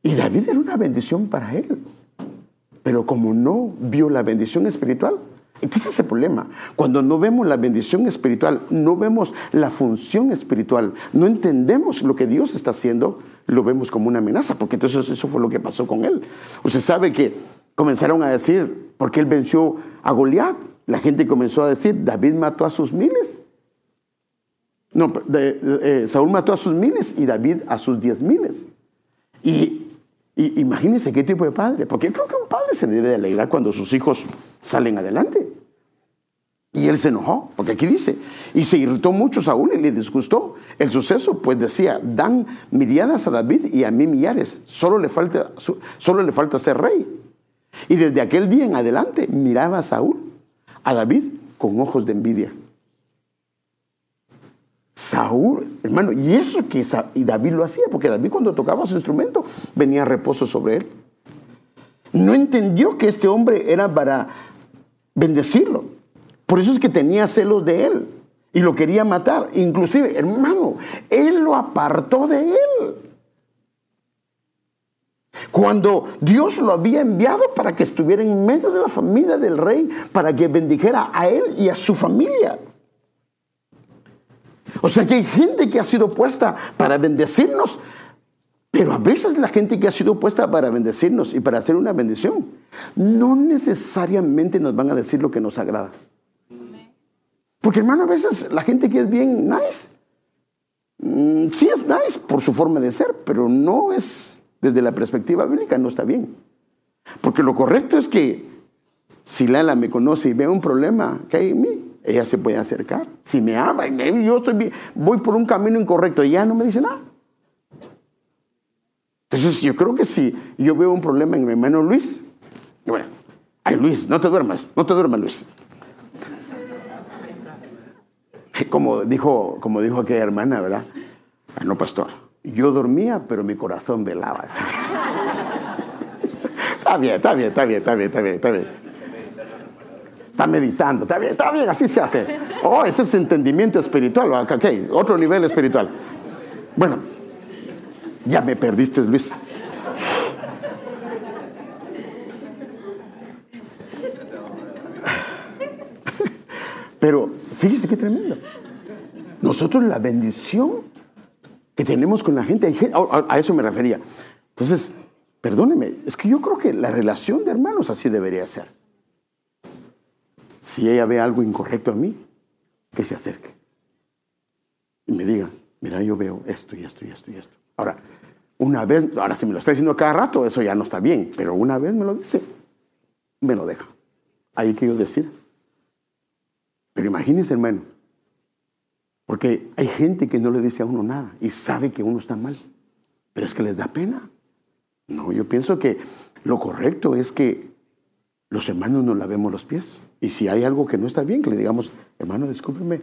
[SPEAKER 1] y David era una bendición para él. Pero como no vio la bendición espiritual, ¿qué es ese problema? Cuando no vemos la bendición espiritual, no vemos la función espiritual, no entendemos lo que Dios está haciendo, lo vemos como una amenaza, porque entonces eso fue lo que pasó con él. Usted sabe que comenzaron a decir, porque él venció a Goliat, la gente comenzó a decir, David mató a sus miles. No, eh, Saúl mató a sus miles y David a sus diez miles. Y y imagínense qué tipo de padre, porque creo que un padre se debe de alegrar cuando sus hijos salen adelante. Y él se enojó, porque aquí dice, y se irritó mucho Saúl y le disgustó el suceso, pues decía, dan miriadas a David y a mí millares, solo le falta, solo le falta ser rey. Y desde aquel día en adelante miraba Saúl, a David, con ojos de envidia. Saúl, hermano, y eso que David lo hacía, porque David cuando tocaba su instrumento venía reposo sobre él. No entendió que este hombre era para bendecirlo. Por eso es que tenía celos de él y lo quería matar. Inclusive, hermano, él lo apartó de él. Cuando Dios lo había enviado para que estuviera en medio de la familia del rey, para que bendijera a él y a su familia. O sea que hay gente que ha sido puesta para bendecirnos, pero a veces la gente que ha sido puesta para bendecirnos y para hacer una bendición, no necesariamente nos van a decir lo que nos agrada. Porque hermano, a veces la gente que es bien nice, mm, sí es nice por su forma de ser, pero no es, desde la perspectiva bíblica, no está bien. Porque lo correcto es que si Lala me conoce y ve un problema que hay en mí, ella se puede acercar. Si me ama, yo estoy voy por un camino incorrecto y ella no me dice nada. Entonces yo creo que si yo veo un problema en mi hermano Luis, bueno, Ay, Luis, no te duermas, no te duermas, Luis. Como dijo, como dijo aquella hermana, ¿verdad? Ah, no, pastor. Yo dormía, pero mi corazón velaba. está bien, está bien, está bien, está bien, está bien, está bien. Está meditando, está bien, está bien, así se hace. Oh, ese es entendimiento espiritual, ok, otro nivel espiritual. Bueno, ya me perdiste, Luis. Pero fíjese qué tremendo. Nosotros la bendición que tenemos con la gente, a eso me refería. Entonces, perdóneme, es que yo creo que la relación de hermanos así debería ser. Si ella ve algo incorrecto a mí, que se acerque y me diga, mira, yo veo esto y esto y esto y esto. Ahora, una vez, ahora si me lo está diciendo cada rato, eso ya no está bien, pero una vez me lo dice, me lo deja. Ahí que yo decir. Pero imagínense, hermano, porque hay gente que no le dice a uno nada y sabe que uno está mal, pero es que les da pena. No, yo pienso que lo correcto es que los hermanos nos lavemos los pies. Y si hay algo que no está bien, que le digamos, hermano, discúlpeme,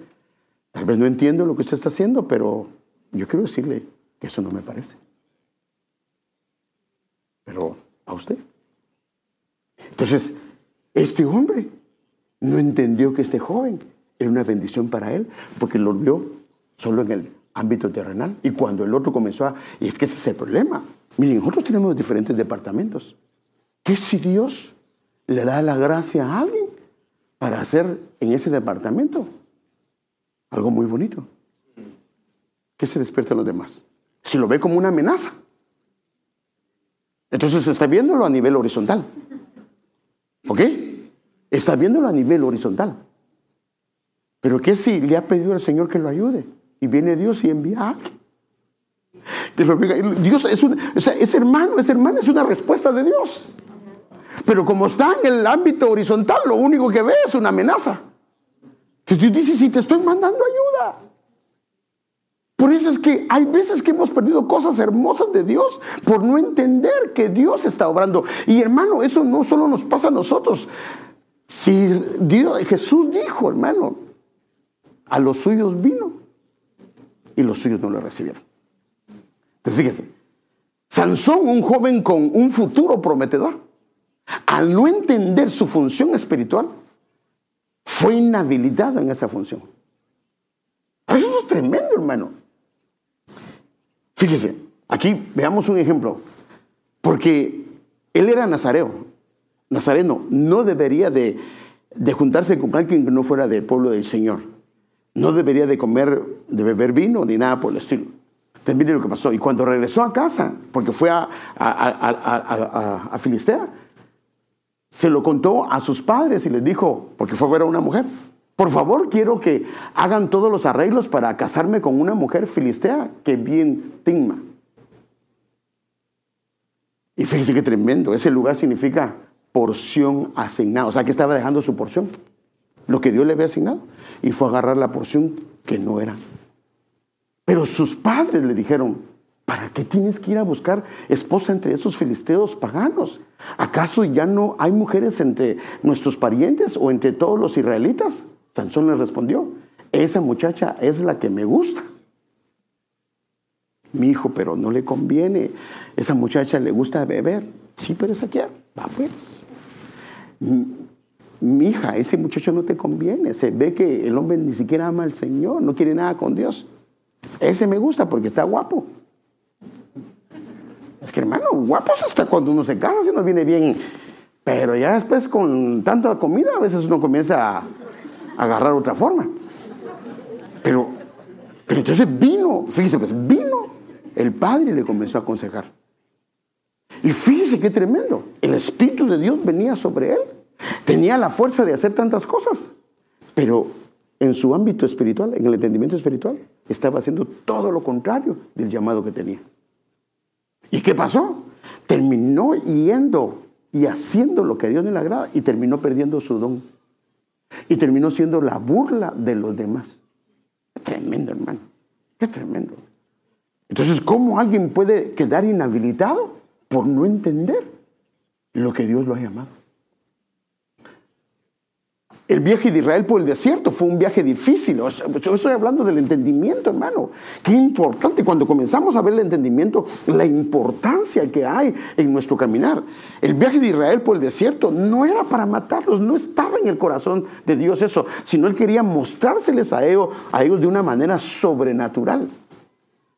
[SPEAKER 1] tal vez no entiendo lo que usted está haciendo, pero yo quiero decirle que eso no me parece. Pero a usted. Entonces, este hombre no entendió que este joven era una bendición para él, porque lo vio solo en el ámbito terrenal. Y cuando el otro comenzó a... Y es que ese es el problema. Miren, nosotros tenemos diferentes departamentos. ¿Qué si Dios le da la gracia a alguien para hacer en ese departamento algo muy bonito? ¿Qué se despierta a los demás? Si lo ve como una amenaza. Entonces está viéndolo a nivel horizontal. ¿Ok? Está viéndolo a nivel horizontal. Pero ¿qué si le ha pedido al Señor que lo ayude? Y viene Dios y envía a alguien. Dios es un, es hermano, es hermano, es una respuesta de Dios. Pero como está en el ámbito horizontal, lo único que ve es una amenaza. Que Dios dice, si te estoy mandando ayuda. Por eso es que hay veces que hemos perdido cosas hermosas de Dios por no entender que Dios está obrando. Y hermano, eso no solo nos pasa a nosotros. Si Dios, Jesús dijo, hermano, a los suyos vino y los suyos no lo recibieron. Entonces fíjese, Sansón, un joven con un futuro prometedor, al no entender su función espiritual, fue inhabilitado en esa función. Eso es tremendo, hermano. Fíjese, aquí veamos un ejemplo, porque él era nazareo, nazareno, no debería de, juntarse con alguien que no fuera del pueblo del Señor. No debería de comer, de beber vino ni nada por el estilo. Entonces lo que pasó. Y cuando regresó a casa, porque fue a, a, Filistea, se lo contó a sus padres y les dijo, porque fue a ver a una mujer, por favor quiero que hagan todos los arreglos para casarme con una mujer filistea que bien tigma. Y fíjese qué tremendo, ese lugar significa porción asignada, o sea que estaba dejando su porción, lo que Dios le había asignado, y fue a agarrar la porción que no era. Pero sus padres le dijeron, ¿para qué tienes que ir a buscar esposa entre esos filisteos paganos? ¿Acaso ya no hay mujeres entre nuestros parientes o entre todos los israelitas? Sansón le respondió, esa muchacha es la que me gusta. Mi hijo, pero no le conviene. Esa muchacha le gusta beber. Sí, pero esa quiere. Va pues mi hija, ese muchacho no te conviene. Se ve que el hombre ni siquiera ama al Señor, no quiere nada con Dios. Ese me gusta porque está guapo. Es que hermano, guapos hasta cuando uno se casa, si nos viene bien. Pero ya después con tanta comida, a veces uno comienza a agarrar otra forma. Pero, pero entonces vino, fíjese, pues vino el padre y le comenzó a aconsejar. Y fíjese qué tremendo. El Espíritu de Dios venía sobre él. Tenía la fuerza de hacer tantas cosas. Pero en su ámbito espiritual, en el entendimiento espiritual, estaba haciendo todo lo contrario del llamado que tenía. ¿Y qué pasó? Terminó yendo y haciendo lo que Dios no le agrada y terminó perdiendo su don. Y terminó siendo la burla de los demás. tremendo, hermano. Qué tremendo. Entonces, ¿cómo alguien puede quedar inhabilitado? por no entender lo que Dios lo ha llamado. El viaje de Israel por el desierto fue un viaje difícil. Yo estoy hablando del entendimiento, hermano. Qué importante cuando comenzamos a ver el entendimiento, la importancia que hay en nuestro caminar. El viaje de Israel por el desierto no era para matarlos, no estaba en el corazón de Dios eso, sino Él quería mostrárseles a ellos, a ellos de una manera sobrenatural.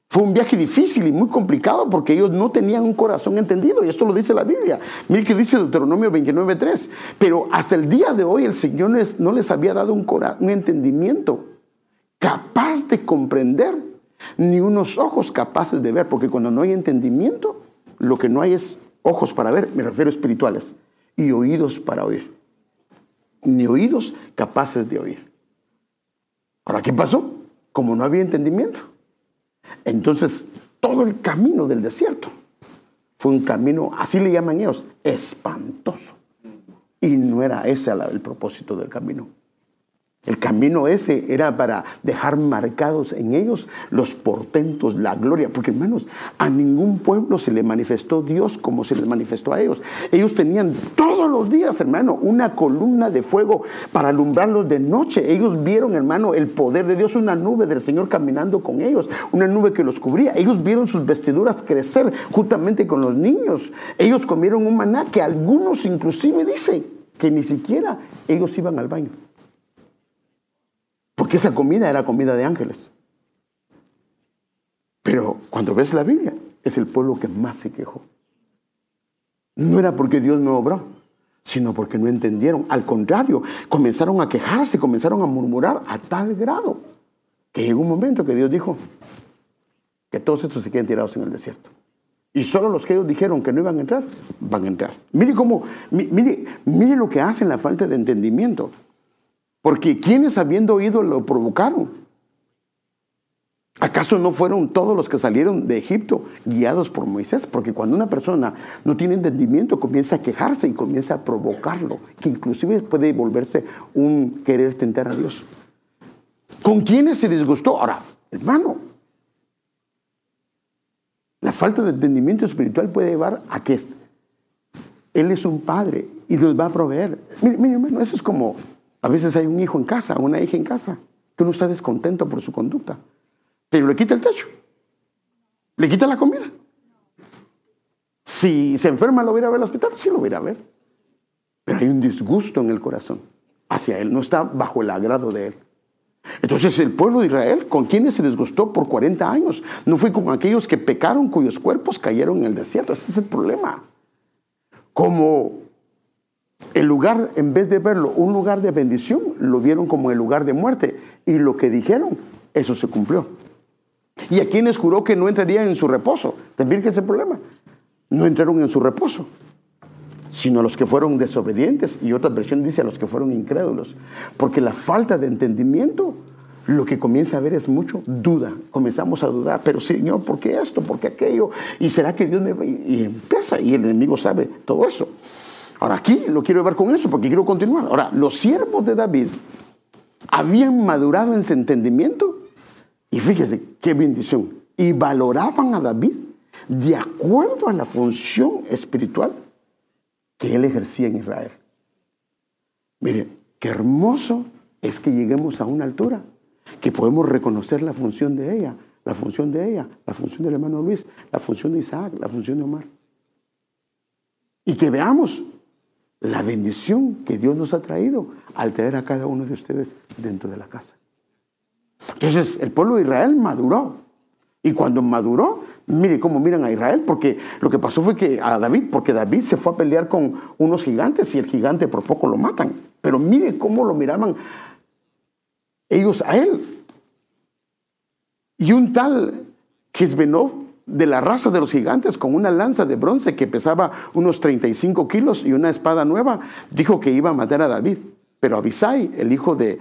[SPEAKER 1] Fue un viaje difícil y muy complicado porque ellos no tenían un corazón entendido, y esto lo dice la Biblia. Mire que dice Deuteronomio 29:3. Pero hasta el día de hoy el Señor no les había dado un, un entendimiento capaz de comprender, ni unos ojos capaces de ver, porque cuando no hay entendimiento, lo que no hay es ojos para ver, me refiero a espirituales, y oídos para oír. Ni oídos capaces de oír. Ahora, ¿qué pasó? Como no había entendimiento entonces, todo el camino del desierto fue un camino, así le llaman ellos, espantoso. Y no era ese el propósito del camino. El camino ese era para dejar marcados en ellos los portentos, la gloria, porque hermanos, a ningún pueblo se le manifestó Dios como se les manifestó a ellos. Ellos tenían todos los días, hermano, una columna de fuego para alumbrarlos de noche. Ellos vieron, hermano, el poder de Dios, una nube del Señor caminando con ellos, una nube que los cubría. Ellos vieron sus vestiduras crecer juntamente con los niños. Ellos comieron un maná que algunos inclusive dicen que ni siquiera ellos iban al baño. Porque esa comida era comida de ángeles. Pero cuando ves la Biblia, es el pueblo que más se quejó. No era porque Dios no obró, sino porque no entendieron. Al contrario, comenzaron a quejarse, comenzaron a murmurar a tal grado que llegó un momento que Dios dijo que todos estos se queden tirados en el desierto. Y solo los que ellos dijeron que no iban a entrar, van a entrar. Mire cómo, mire, mire lo que hacen la falta de entendimiento. Porque quienes habiendo oído lo provocaron. ¿Acaso no fueron todos los que salieron de Egipto guiados por Moisés? Porque cuando una persona no tiene entendimiento comienza a quejarse y comienza a provocarlo, que inclusive puede volverse un querer tentar a Dios. ¿Con quiénes se disgustó? Ahora, hermano, la falta de entendimiento espiritual puede llevar a que Él es un padre y nos va a proveer. Mire, mire hermano, eso es como a veces hay un hijo en casa, una hija en casa, que uno está descontento por su conducta, pero le quita el techo, le quita la comida. Si se enferma, ¿lo va a ver al hospital? Sí, lo va a ver. Pero hay un disgusto en el corazón hacia él, no está bajo el agrado de él. Entonces el pueblo de Israel, ¿con quienes se disgustó por 40 años? No fue con aquellos que pecaron cuyos cuerpos cayeron en el desierto. Ese es el problema. Como el lugar, en vez de verlo un lugar de bendición, lo vieron como el lugar de muerte. Y lo que dijeron, eso se cumplió. Y a quienes juró que no entrarían en su reposo. También que ese problema. No entraron en su reposo, sino a los que fueron desobedientes. Y otra versión dice a los que fueron incrédulos. Porque la falta de entendimiento, lo que comienza a ver es mucho duda. Comenzamos a dudar, pero Señor, ¿por qué esto? ¿Por qué aquello? ¿Y será que Dios me va? Y empieza, y el enemigo sabe todo eso. Ahora aquí lo quiero ver con eso porque quiero continuar. Ahora, los siervos de David habían madurado en su entendimiento y fíjese qué bendición. Y valoraban a David de acuerdo a la función espiritual que él ejercía en Israel. Mire, qué hermoso es que lleguemos a una altura que podemos reconocer la función de ella, la función de ella, la función del hermano Luis, la función de Isaac, la función de Omar. Y que veamos la bendición que Dios nos ha traído al tener a cada uno de ustedes dentro de la casa. Entonces el pueblo de Israel maduró. Y cuando maduró, mire cómo miran a Israel, porque lo que pasó fue que a David, porque David se fue a pelear con unos gigantes y el gigante por poco lo matan. Pero mire cómo lo miraban ellos a él. Y un tal Jezbenov de la raza de los gigantes con una lanza de bronce que pesaba unos 35 kilos y una espada nueva, dijo que iba a matar a David. Pero Abisai, el hijo de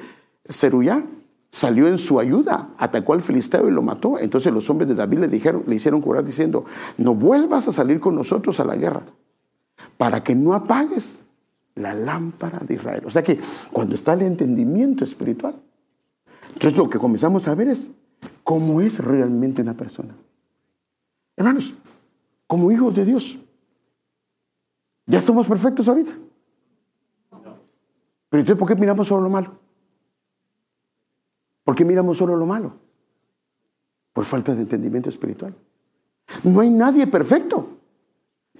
[SPEAKER 1] Zeruyá, salió en su ayuda, atacó al filisteo y lo mató. Entonces los hombres de David le dijeron, le hicieron curar diciendo, no vuelvas a salir con nosotros a la guerra, para que no apagues la lámpara de Israel. O sea que cuando está el entendimiento espiritual, entonces lo que comenzamos a ver es cómo es realmente una persona. Hermanos, como hijos de Dios, ¿ya somos perfectos ahorita? Pero entonces, ¿por qué miramos solo lo malo? ¿Por qué miramos solo lo malo? Por falta de entendimiento espiritual. No hay nadie perfecto.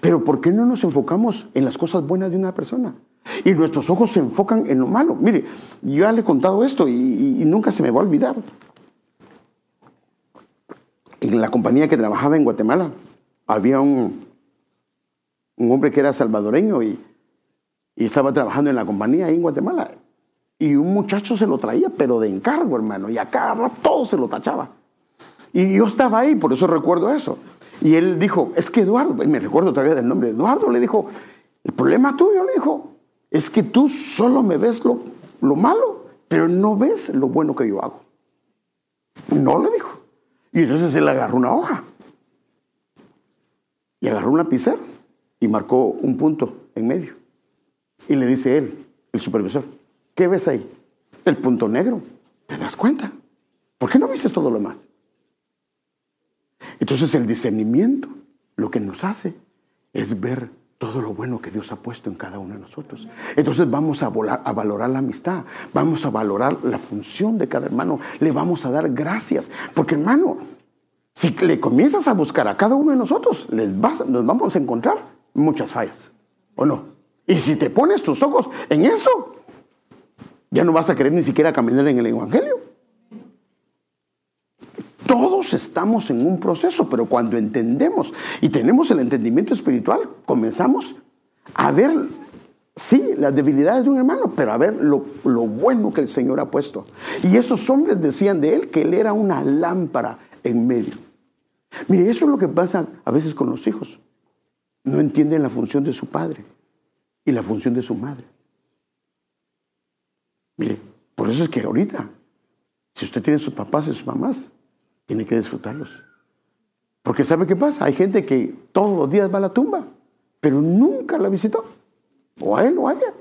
[SPEAKER 1] Pero ¿por qué no nos enfocamos en las cosas buenas de una persona? Y nuestros ojos se enfocan en lo malo. Mire, yo ya le he contado esto y, nunca se me va a olvidar. En la compañía que trabajaba en Guatemala había un, un hombre que era salvadoreño y, y estaba trabajando en la compañía ahí en Guatemala. Y un muchacho se lo traía, pero de encargo, hermano. Y acá todo se lo tachaba. Y yo estaba ahí, por eso recuerdo eso. Y él dijo, es que Eduardo, me recuerdo todavía del nombre, Eduardo le dijo, el problema tuyo, le dijo, es que tú solo me ves lo, lo malo, pero no ves lo bueno que yo hago. No le dijo. Y entonces él agarró una hoja y agarró una lapicero y marcó un punto en medio. Y le dice él, el supervisor, ¿qué ves ahí? El punto negro. ¿Te das cuenta? ¿Por qué no viste todo lo demás? Entonces el discernimiento lo que nos hace es ver todo lo bueno que Dios ha puesto en cada uno de nosotros. Entonces vamos a, valorar la amistad, vamos a valorar la función de cada hermano, le vamos a dar gracias. Porque hermano, si le comienzas a buscar a cada uno de nosotros, les vas, nos vamos a encontrar muchas fallas, ¿o no? Y si te pones tus ojos en eso, ya no vas a querer ni siquiera caminar en el Evangelio. Todos estamos en un proceso, pero cuando entendemos y tenemos el entendimiento espiritual, comenzamos a ver, sí, las debilidades de un hermano, pero a ver lo, lo bueno que el Señor ha puesto. Y esos hombres decían de él que él era una lámpara en medio. Mire, eso es lo que pasa a veces con los hijos. No entienden la función de su padre y la función de su madre. Mire, por eso es que ahorita, si usted tiene sus papás y sus mamás, tiene que disfrutarlos. Porque ¿sabe qué pasa? Hay gente que todos los días va a la tumba, pero nunca la visitó. O a él o a ella.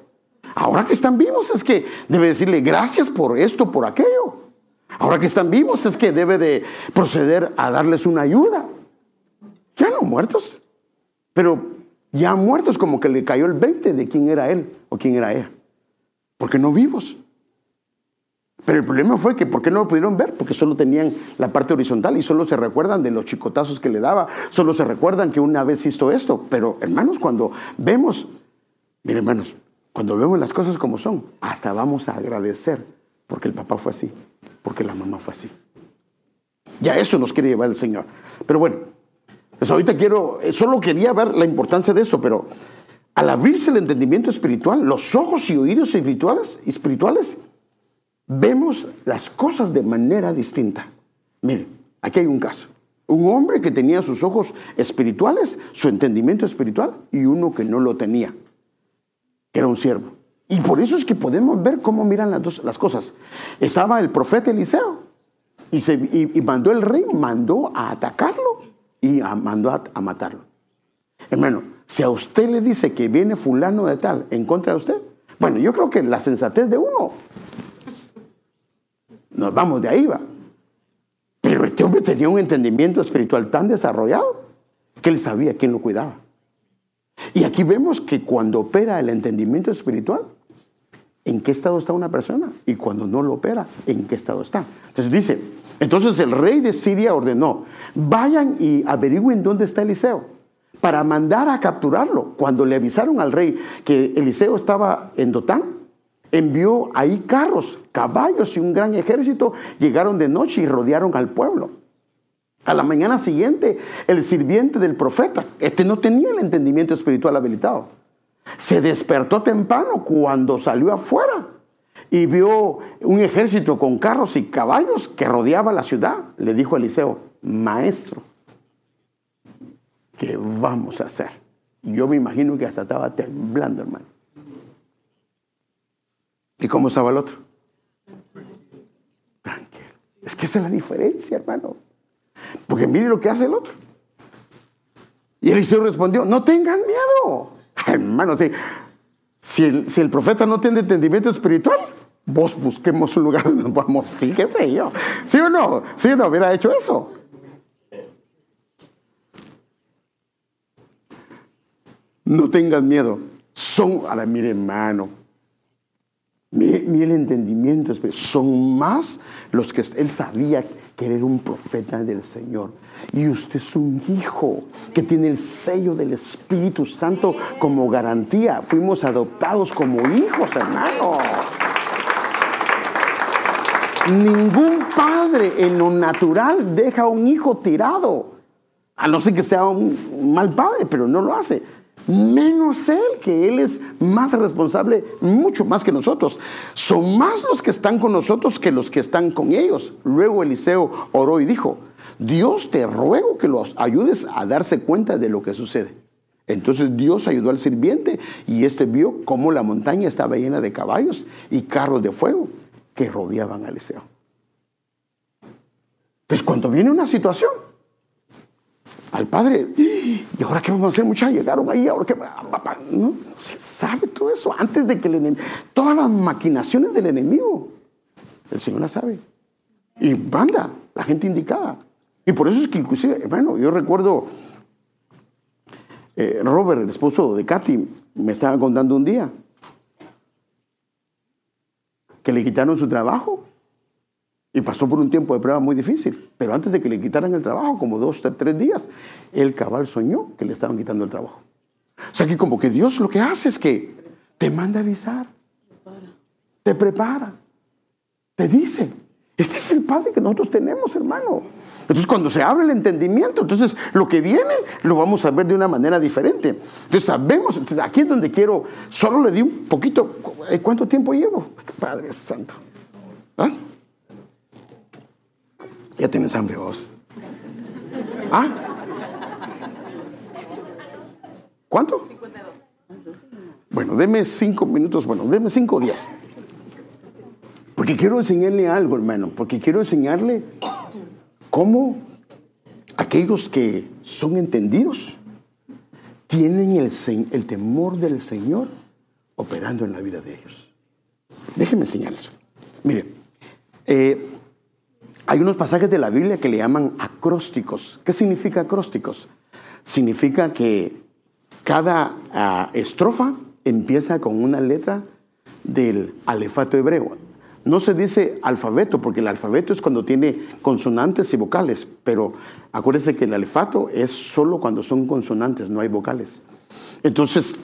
[SPEAKER 1] Ahora que están vivos es que debe decirle gracias por esto, por aquello. Ahora que están vivos es que debe de proceder a darles una ayuda. Ya no muertos, pero ya muertos como que le cayó el 20 de quién era él o quién era ella. Porque no vivos. Pero el problema fue que, ¿por qué no lo pudieron ver? Porque solo tenían la parte horizontal y solo se recuerdan de los chicotazos que le daba, solo se recuerdan que una vez hizo esto. Pero hermanos, cuando vemos, miren hermanos, cuando vemos las cosas como son, hasta vamos a agradecer porque el papá fue así, porque la mamá fue así. Ya eso nos quiere llevar el Señor. Pero bueno, pues ahorita quiero, eh, solo quería ver la importancia de eso, pero al abrirse el entendimiento espiritual, los ojos y oídos espirituales, espirituales vemos las cosas de manera distinta. Mire, aquí hay un caso. Un hombre que tenía sus ojos espirituales, su entendimiento espiritual, y uno que no lo tenía, que era un siervo. Y por eso es que podemos ver cómo miran las, dos, las cosas. Estaba el profeta Eliseo y, se, mandó el rey, mandó a atacarlo y mandó a, a matarlo. Hermano, si a usted le dice que viene fulano de tal en contra de usted, bueno, yo creo que la sensatez de uno nos vamos de ahí, va. Pero este hombre tenía un entendimiento espiritual tan desarrollado que él sabía quién lo cuidaba. Y aquí vemos que cuando opera el entendimiento espiritual, en qué estado está una persona y cuando no lo opera, en qué estado está. Entonces dice, entonces el rey de Siria ordenó, vayan y averigüen dónde está Eliseo para mandar a capturarlo. Cuando le avisaron al rey que Eliseo estaba en Dotán, envió ahí carros, caballos y un gran ejército. Llegaron de noche y rodearon al pueblo. A la mañana siguiente, el sirviente del profeta, este no tenía el entendimiento espiritual habilitado, se despertó temprano cuando salió afuera y vio un ejército con carros y caballos que rodeaba la ciudad. Le dijo a Eliseo, maestro, ¿qué vamos a hacer? Yo me imagino que hasta estaba temblando, hermano. ¿Y cómo estaba el otro? Es que esa es la diferencia, hermano. Porque mire lo que hace el otro. Y Eliseo respondió, no tengan miedo. Hermano, si, el, si el profeta no tiene entendimiento espiritual, vos busquemos un lugar donde podamos, sí, qué sé yo. ¿Sí o no? ¿Sí o no hubiera hecho eso? No tengan miedo. Son, a la mire hermano, Mire, el entendimiento. Son más los que él sabía que era un profeta del Señor. Y usted es un hijo que tiene el sello del Espíritu Santo como garantía. Fuimos adoptados como hijos, hermano. Ningún padre en lo natural deja a un hijo tirado. A no ser que sea un mal padre, pero no lo hace menos Él, que Él es más responsable, mucho más que nosotros. Son más los que están con nosotros que los que están con ellos. Luego Eliseo oró y dijo, Dios te ruego que los ayudes a darse cuenta de lo que sucede. Entonces Dios ayudó al sirviente y éste vio cómo la montaña estaba llena de caballos y carros de fuego que rodeaban a Eliseo. Entonces cuando viene una situación, al padre. ¿Y ahora qué vamos a hacer, muchachos? Llegaron ahí, ahora qué. Sabe todo eso antes de que el enemigo. Todas las maquinaciones del enemigo. El Señor las sabe. Y manda la gente indicada. Y por eso es que, inclusive, bueno, yo recuerdo. Eh, Robert, el esposo de Katy, me estaba contando un día que le quitaron su trabajo y pasó por un tiempo de prueba muy difícil. Pero antes de que le quitaran el trabajo, como dos, tres días, el cabal soñó que le estaban quitando el trabajo. O sea que como que Dios lo que hace es que te manda a avisar, te prepara, te dice. Este es el Padre que nosotros tenemos, hermano. Entonces, cuando se abre el entendimiento, entonces lo que viene lo vamos a ver de una manera diferente. Entonces, sabemos, aquí es donde quiero, solo le di un poquito, ¿cuánto tiempo llevo? Padre Santo. ¿Ah? Ya tienes hambre vos. ¿Ah? ¿Cuánto? 52. Bueno, deme cinco minutos, bueno, deme cinco días. Porque quiero enseñarle algo, hermano, porque quiero enseñarle cómo aquellos que son entendidos tienen el, temor del Señor operando en la vida de ellos. Déjenme enseñarles. Mire, eh, hay unos pasajes de la Biblia que le llaman acrósticos. ¿Qué significa acrósticos? Significa que cada ah, estrofa empieza con una letra del alefato hebreo. No se dice alfabeto, porque el alfabeto es cuando tiene consonantes y vocales, pero acuérdense que el alefato es solo cuando son consonantes, no hay vocales. Entonces,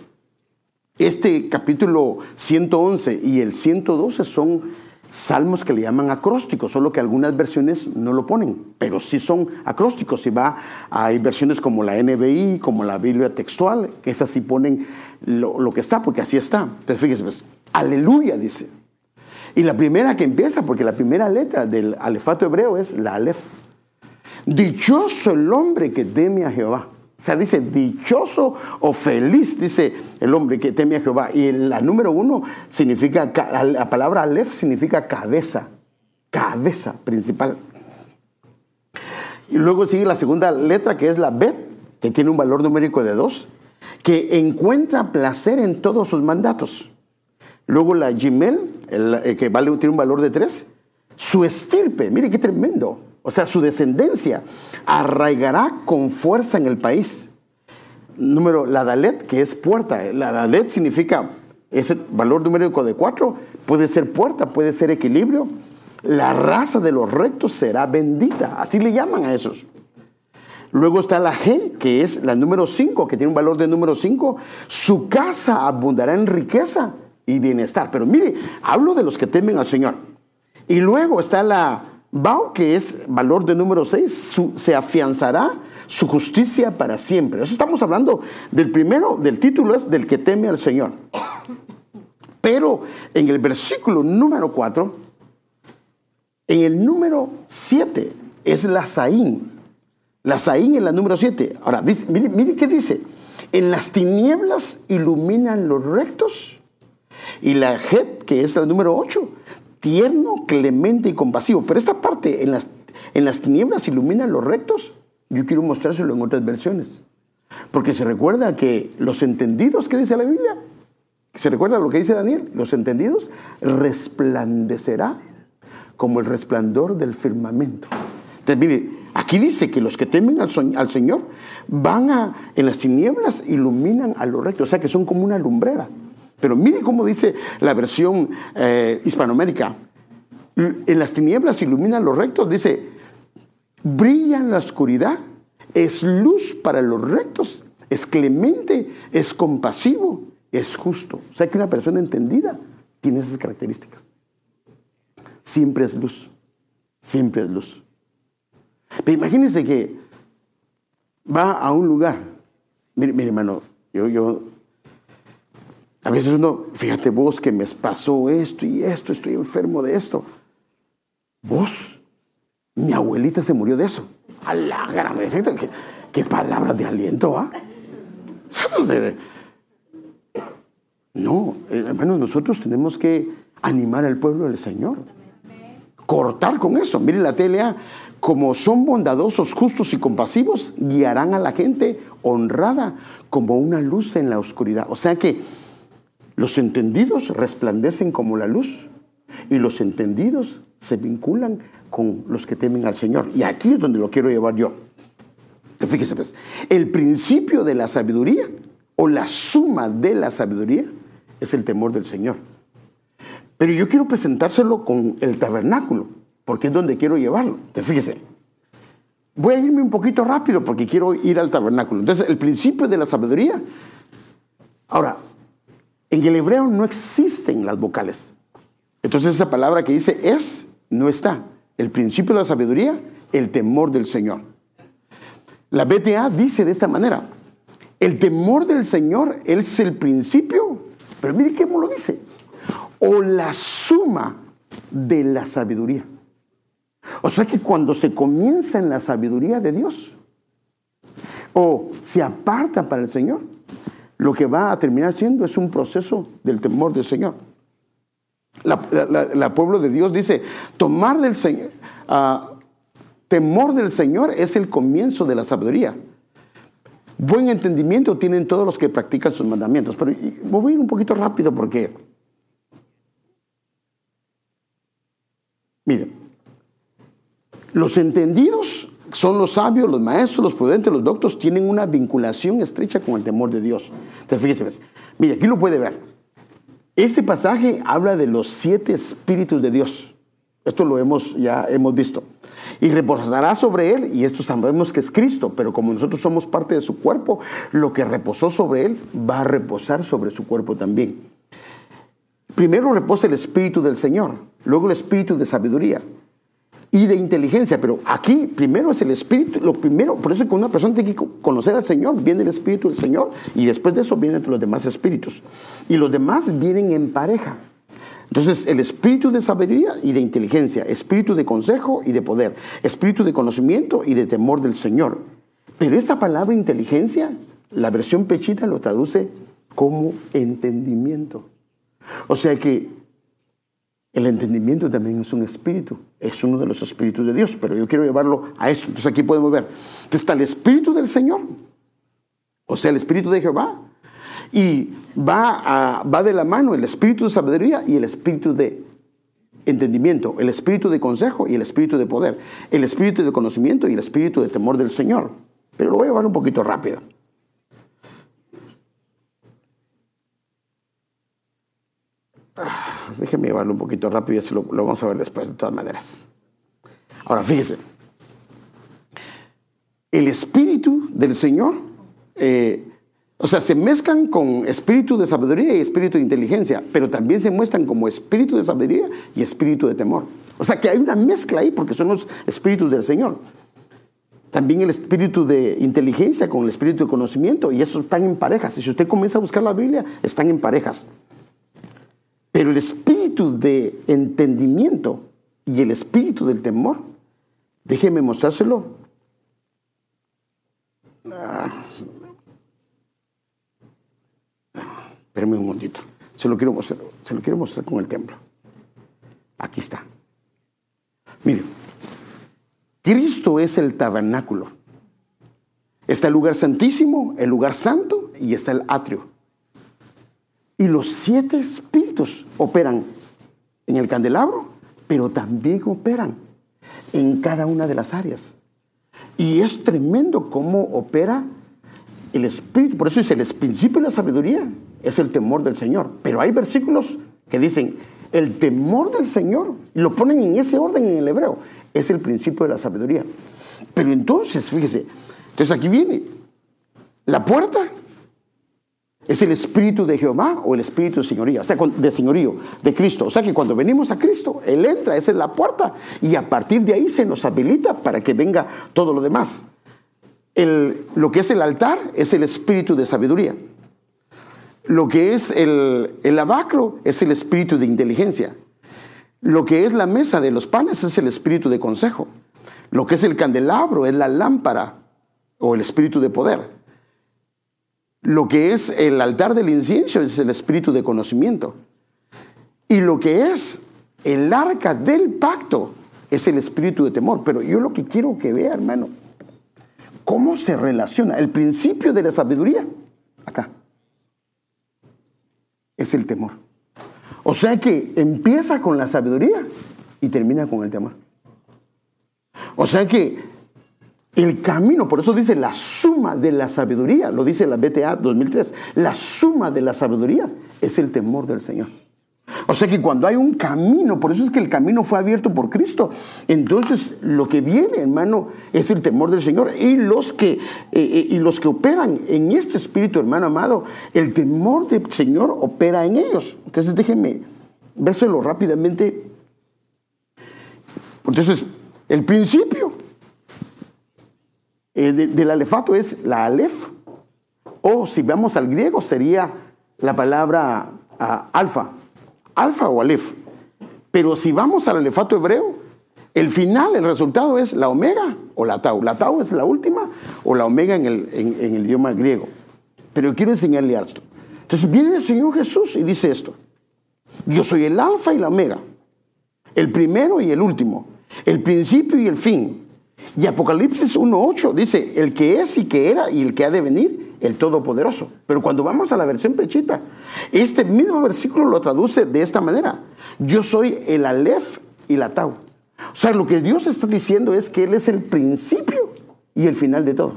[SPEAKER 1] este capítulo 111 y el 112 son salmos que le llaman acrósticos, solo que algunas versiones no lo ponen, pero sí son acrósticos. Si va, hay versiones como la NBI, como la Biblia textual, que esas sí ponen lo, que está, porque así está. Entonces fíjese, pues, aleluya, dice. Y la primera que empieza, porque la primera letra del alefato hebreo es la alef. Dichoso el hombre que teme a Jehová. O sea, dice dichoso o feliz, dice el hombre que teme a Jehová. Y la número uno significa, la palabra Aleph significa cabeza, cabeza principal. Y luego sigue la segunda letra que es la Bet, que tiene un valor numérico de dos, que encuentra placer en todos sus mandatos. Luego la Gimel, eh, que tiene un valor de tres. Su estirpe, mire qué tremendo o sea, su descendencia, arraigará con fuerza en el país. Número, la Dalet, que es puerta. La Dalet significa ese valor numérico de cuatro, puede ser puerta, puede ser equilibrio. La raza de los rectos será bendita, así le llaman a esos. Luego está la G, que es la número cinco, que tiene un valor de número cinco. Su casa abundará en riqueza y bienestar. Pero mire, hablo de los que temen al Señor. Y luego está la Bao, que es valor de número 6, se afianzará su justicia para siempre. Eso estamos hablando del primero, del título es del que teme al Señor. Pero en el versículo número 4, en el número 7 es la Saín. La Saín es la número 7. Ahora, mire, mire qué dice. En las tinieblas iluminan los rectos. Y la Het, que es la número 8, tierno, clemente y compasivo. Pero esta parte, en las, en las tinieblas iluminan los rectos, yo quiero mostrárselo en otras versiones. Porque se recuerda que los entendidos, ¿qué dice la Biblia? ¿Se recuerda lo que dice Daniel? Los entendidos resplandecerá como el resplandor del firmamento. Entonces, mire, aquí dice que los que temen al, al, Señor van a, en las tinieblas, iluminan a los rectos, o sea que son como una lumbrera. Pero mire cómo dice la versión eh, hispanoamérica. En las tinieblas iluminan los rectos, dice, brilla en la oscuridad, es luz para los rectos, es clemente, es compasivo, es justo. O sea que una persona entendida tiene esas características. Siempre es luz, siempre es luz. Pero imagínense que va a un lugar, mire, mire hermano, yo, yo a veces uno, fíjate vos que me pasó esto y esto, estoy enfermo de esto. Vos, mi abuelita se murió de eso. A la gran ¿qué, qué palabras de aliento, ¿ah? No, hermano, nosotros tenemos que animar al pueblo del Señor. Cortar con eso. Mire la TLA, como son bondadosos, justos y compasivos, guiarán a la gente honrada como una luz en la oscuridad. O sea que los entendidos resplandecen como la luz y los entendidos se vinculan con los que temen al Señor. Y aquí es donde lo quiero llevar yo. Fíjese, pues, el principio de la sabiduría o la suma de la sabiduría es el temor del Señor. Pero yo quiero presentárselo con el tabernáculo, porque es donde quiero llevarlo. fíjese, voy a irme un poquito rápido porque quiero ir al tabernáculo. Entonces, el principio de la sabiduría. Ahora, en el hebreo no existen las vocales. Entonces esa palabra que dice es, no está. El principio de la sabiduría, el temor del Señor. La BTA dice de esta manera, el temor del Señor es el principio, pero mire cómo lo dice, o la suma de la sabiduría. O sea que cuando se comienza en la sabiduría de Dios, o se aparta para el Señor, lo que va a terminar siendo es un proceso del temor del Señor. La, pueblo de Dios dice, tomar del Señor, ah, temor del Señor es el comienzo de la sabiduría. Buen entendimiento tienen todos los que practican sus mandamientos. Pero voy a ir un poquito rápido porque, miren, los entendidos son los sabios, los maestros, los prudentes, los doctos, tienen una vinculación estrecha con el temor de Dios. Entonces, fíjese, pues, mire, aquí lo puede ver. Este pasaje habla de los siete espíritus de Dios. Esto lo hemos ya hemos visto. Y reposará sobre él, y esto sabemos que es Cristo, pero como nosotros somos parte de su cuerpo, lo que reposó sobre él va a reposar sobre su cuerpo también. Primero reposa el espíritu del Señor, luego el espíritu de sabiduría, y de inteligencia. Pero aquí primero es el Espíritu, lo primero, por eso que una persona tiene que conocer al Señor, viene el Espíritu del Señor y después de eso vienen los demás espíritus. Y los demás vienen en pareja. Entonces, el espíritu de sabiduría y de inteligencia, espíritu de consejo y de poder, espíritu de conocimiento y de temor del Señor. Pero esta palabra inteligencia, la versión pechita lo traduce como entendimiento. O sea que el entendimiento también es un espíritu, es uno de los espíritus de Dios, pero yo quiero llevarlo a eso. Entonces aquí podemos ver, está el espíritu del Señor, o sea, el espíritu de Jehová, y va, va de la mano el espíritu de sabiduría y el espíritu de entendimiento, el espíritu de consejo y el espíritu de poder, el espíritu de conocimiento y el espíritu de temor del Señor. Pero lo voy a llevar un poquito rápido. Ah, déjeme llevarlo un poquito rápido y eso lo, vamos a ver después de todas maneras. Ahora, fíjese. El espíritu del Señor, eh, o sea, se mezclan con espíritu de sabiduría y espíritu de inteligencia, pero también se muestran como espíritu de sabiduría y espíritu de temor. O sea, que hay una mezcla ahí porque son los espíritus del Señor. También el espíritu de inteligencia con el espíritu de conocimiento, y eso están en parejas. Y si usted comienza a buscar la Biblia, están en parejas. Pero el espíritu de entendimiento y el espíritu del temor, déjeme mostrárselo. Ah, espérame un momentito. Se lo quiero mostrar, se lo quiero mostrar con el templo. Aquí está. Mire, Cristo es el tabernáculo. Está el lugar santísimo, el lugar santo y está el atrio. Y los siete espíritus operan en el candelabro, pero también operan en cada una de las áreas. Y es tremendo cómo opera el espíritu. Por eso es el principio de la sabiduría es el temor del Señor. Pero hay versículos que dicen, el temor del Señor, lo ponen en ese orden en el hebreo, es el principio de la sabiduría. Pero entonces, fíjese, entonces aquí viene, la puerta es el espíritu de Jehová o el espíritu de señoría, o sea, de señorío, de Cristo. O sea que cuando venimos a Cristo, Él entra, esa es la puerta, y a partir de ahí se nos habilita para que venga todo lo demás. Lo que es el altar es el espíritu de sabiduría. Lo que es el, el abacro es el espíritu de inteligencia. Lo que es la mesa de los panes es el espíritu de consejo. Lo que es el candelabro es la lámpara o el espíritu de poder. Lo que es el altar del incienso es el espíritu de conocimiento. Y lo que es el arca del pacto es el espíritu de temor. Pero yo lo que quiero que vea, hermano, cómo se relaciona el principio de la sabiduría acá. Es el temor. O sea que empieza con la sabiduría y termina con el temor. O sea que el camino, por eso dice la suma de la sabiduría, lo dice la BTA 2003, la suma de la sabiduría es el temor del Señor. O sea que cuando hay un camino, por eso es que el camino fue abierto por Cristo, entonces lo que viene, hermano, es el temor del Señor. Y los que, eh, eh, y los que operan en este espíritu, hermano amado, el temor del Señor opera en ellos. Entonces déjenme vérselo rápidamente. Entonces, el principio eh, del alefato es la alef, o si vamos al griego sería la palabra ah, alfa, alfa o alef. Pero si vamos al alefato hebreo, el final, el resultado es la omega o la tau. La tau es la última o la omega en el, en el idioma griego. Pero quiero enseñarle esto. Entonces viene el Señor Jesús y dice esto. Yo soy el alfa y la omega, el primero y el último, el principio y el fin. Y Apocalipsis 1.8 dice, el que es y que era y el que ha de venir, el Todopoderoso. Pero cuando vamos a la versión pechita, este mismo versículo lo traduce de esta manera. Yo soy el Aleph y la Tau. O sea, lo que Dios está diciendo es que Él es el principio y el final de todo.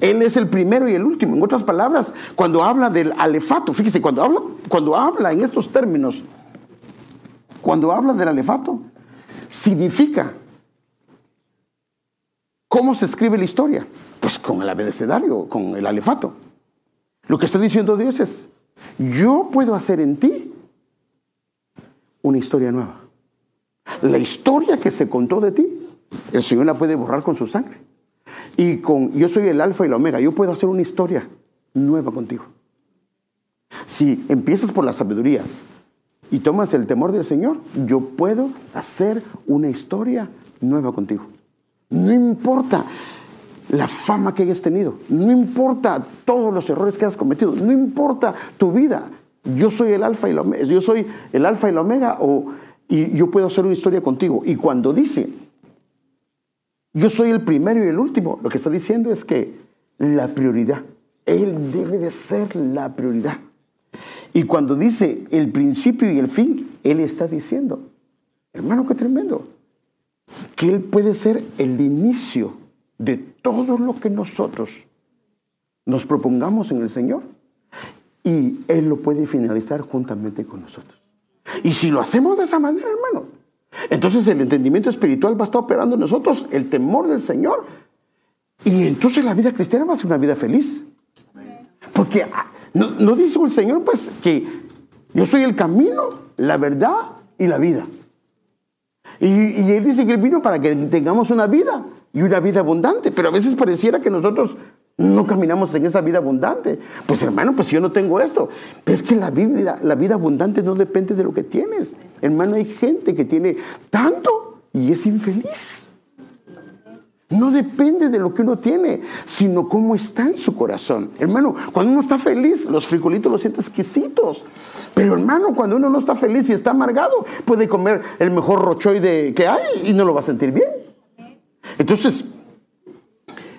[SPEAKER 1] Él es el primero y el último. En otras palabras, cuando habla del alefato, fíjese, cuando habla, cuando habla en estos términos, cuando habla del alefato, significa ¿Cómo se escribe la historia? Pues con el abecedario, con el alefato. Lo que está diciendo Dios es, yo puedo hacer en ti una historia nueva. La historia que se contó de ti, el Señor la puede borrar con su sangre. Y con yo soy el alfa y la omega, yo puedo hacer una historia nueva contigo. Si empiezas por la sabiduría y tomas el temor del Señor, yo puedo hacer una historia nueva contigo. No importa la fama que hayas tenido, no importa todos los errores que has cometido, no importa tu vida. Yo soy el alfa y la omega, yo soy el alfa y la omega o, y yo puedo hacer una historia contigo. Y cuando dice, yo soy el primero y el último, lo que está diciendo es que la prioridad, Él debe de ser la prioridad. Y cuando dice el principio y el fin, Él está diciendo, hermano, qué tremendo que Él puede ser el inicio de todo lo que nosotros nos propongamos en el Señor y Él lo puede finalizar juntamente con nosotros. Y si lo hacemos de esa manera, hermano, entonces el entendimiento espiritual va a estar operando en nosotros, el temor del Señor, y entonces la vida cristiana va a ser una vida feliz. Porque ah, no, no dice el Señor, pues, que yo soy el camino, la verdad y la vida. Y, Él dice que Él vino para que tengamos una vida y una vida abundante. Pero a veces pareciera que nosotros no caminamos en esa vida abundante. Pues hermano, pues yo no tengo esto. Pero es que la, vida, la vida abundante no depende de lo que tienes. Hermano, hay gente que tiene tanto y es infeliz. No depende de lo que uno tiene, sino cómo está en su corazón. Hermano, cuando uno está feliz, los frijolitos los siente exquisitos. Pero hermano, cuando uno no está feliz y está amargado, puede comer el mejor rochoide que hay y no lo va a sentir bien. Entonces,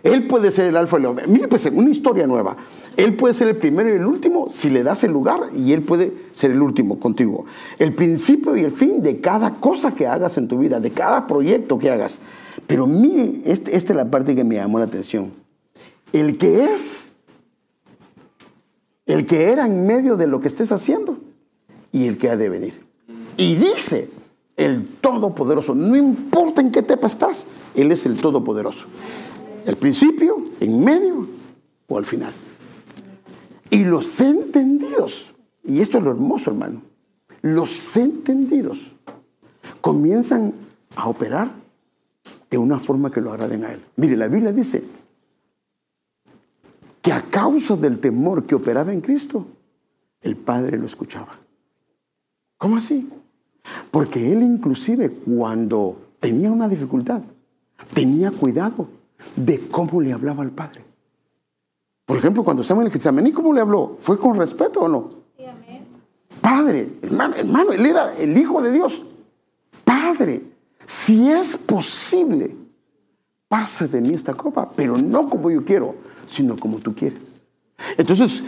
[SPEAKER 1] él puede ser el alfa y el omega. Mire, pues una historia nueva. Él puede ser el primero y el último si le das el lugar y él puede ser el último contigo. El principio y el fin de cada cosa que hagas en tu vida, de cada proyecto que hagas. Pero mire, este, esta es la parte que me llamó la atención. El que es el que era en medio de lo que estés haciendo y el que ha de venir. Y dice el Todopoderoso, no importa en qué etapa estás, Él es el Todopoderoso. El principio, en medio o al final. Y los entendidos, y esto es lo hermoso hermano, los entendidos comienzan a operar de una forma que lo agraden a Él. Mire, la Biblia dice que a causa del temor que operaba en Cristo, el Padre lo escuchaba. ¿Cómo así? Porque Él inclusive cuando tenía una dificultad, tenía cuidado de cómo le hablaba al Padre. Por ejemplo, cuando estaba en el Getsemaní, ¿cómo le habló? ¿Fue con respeto o no? Sí, amén. Padre, hermano, hermano, él era el Hijo de Dios. Padre, si es posible, pase de mí esta copa, pero no como yo quiero, sino como tú quieres. Entonces,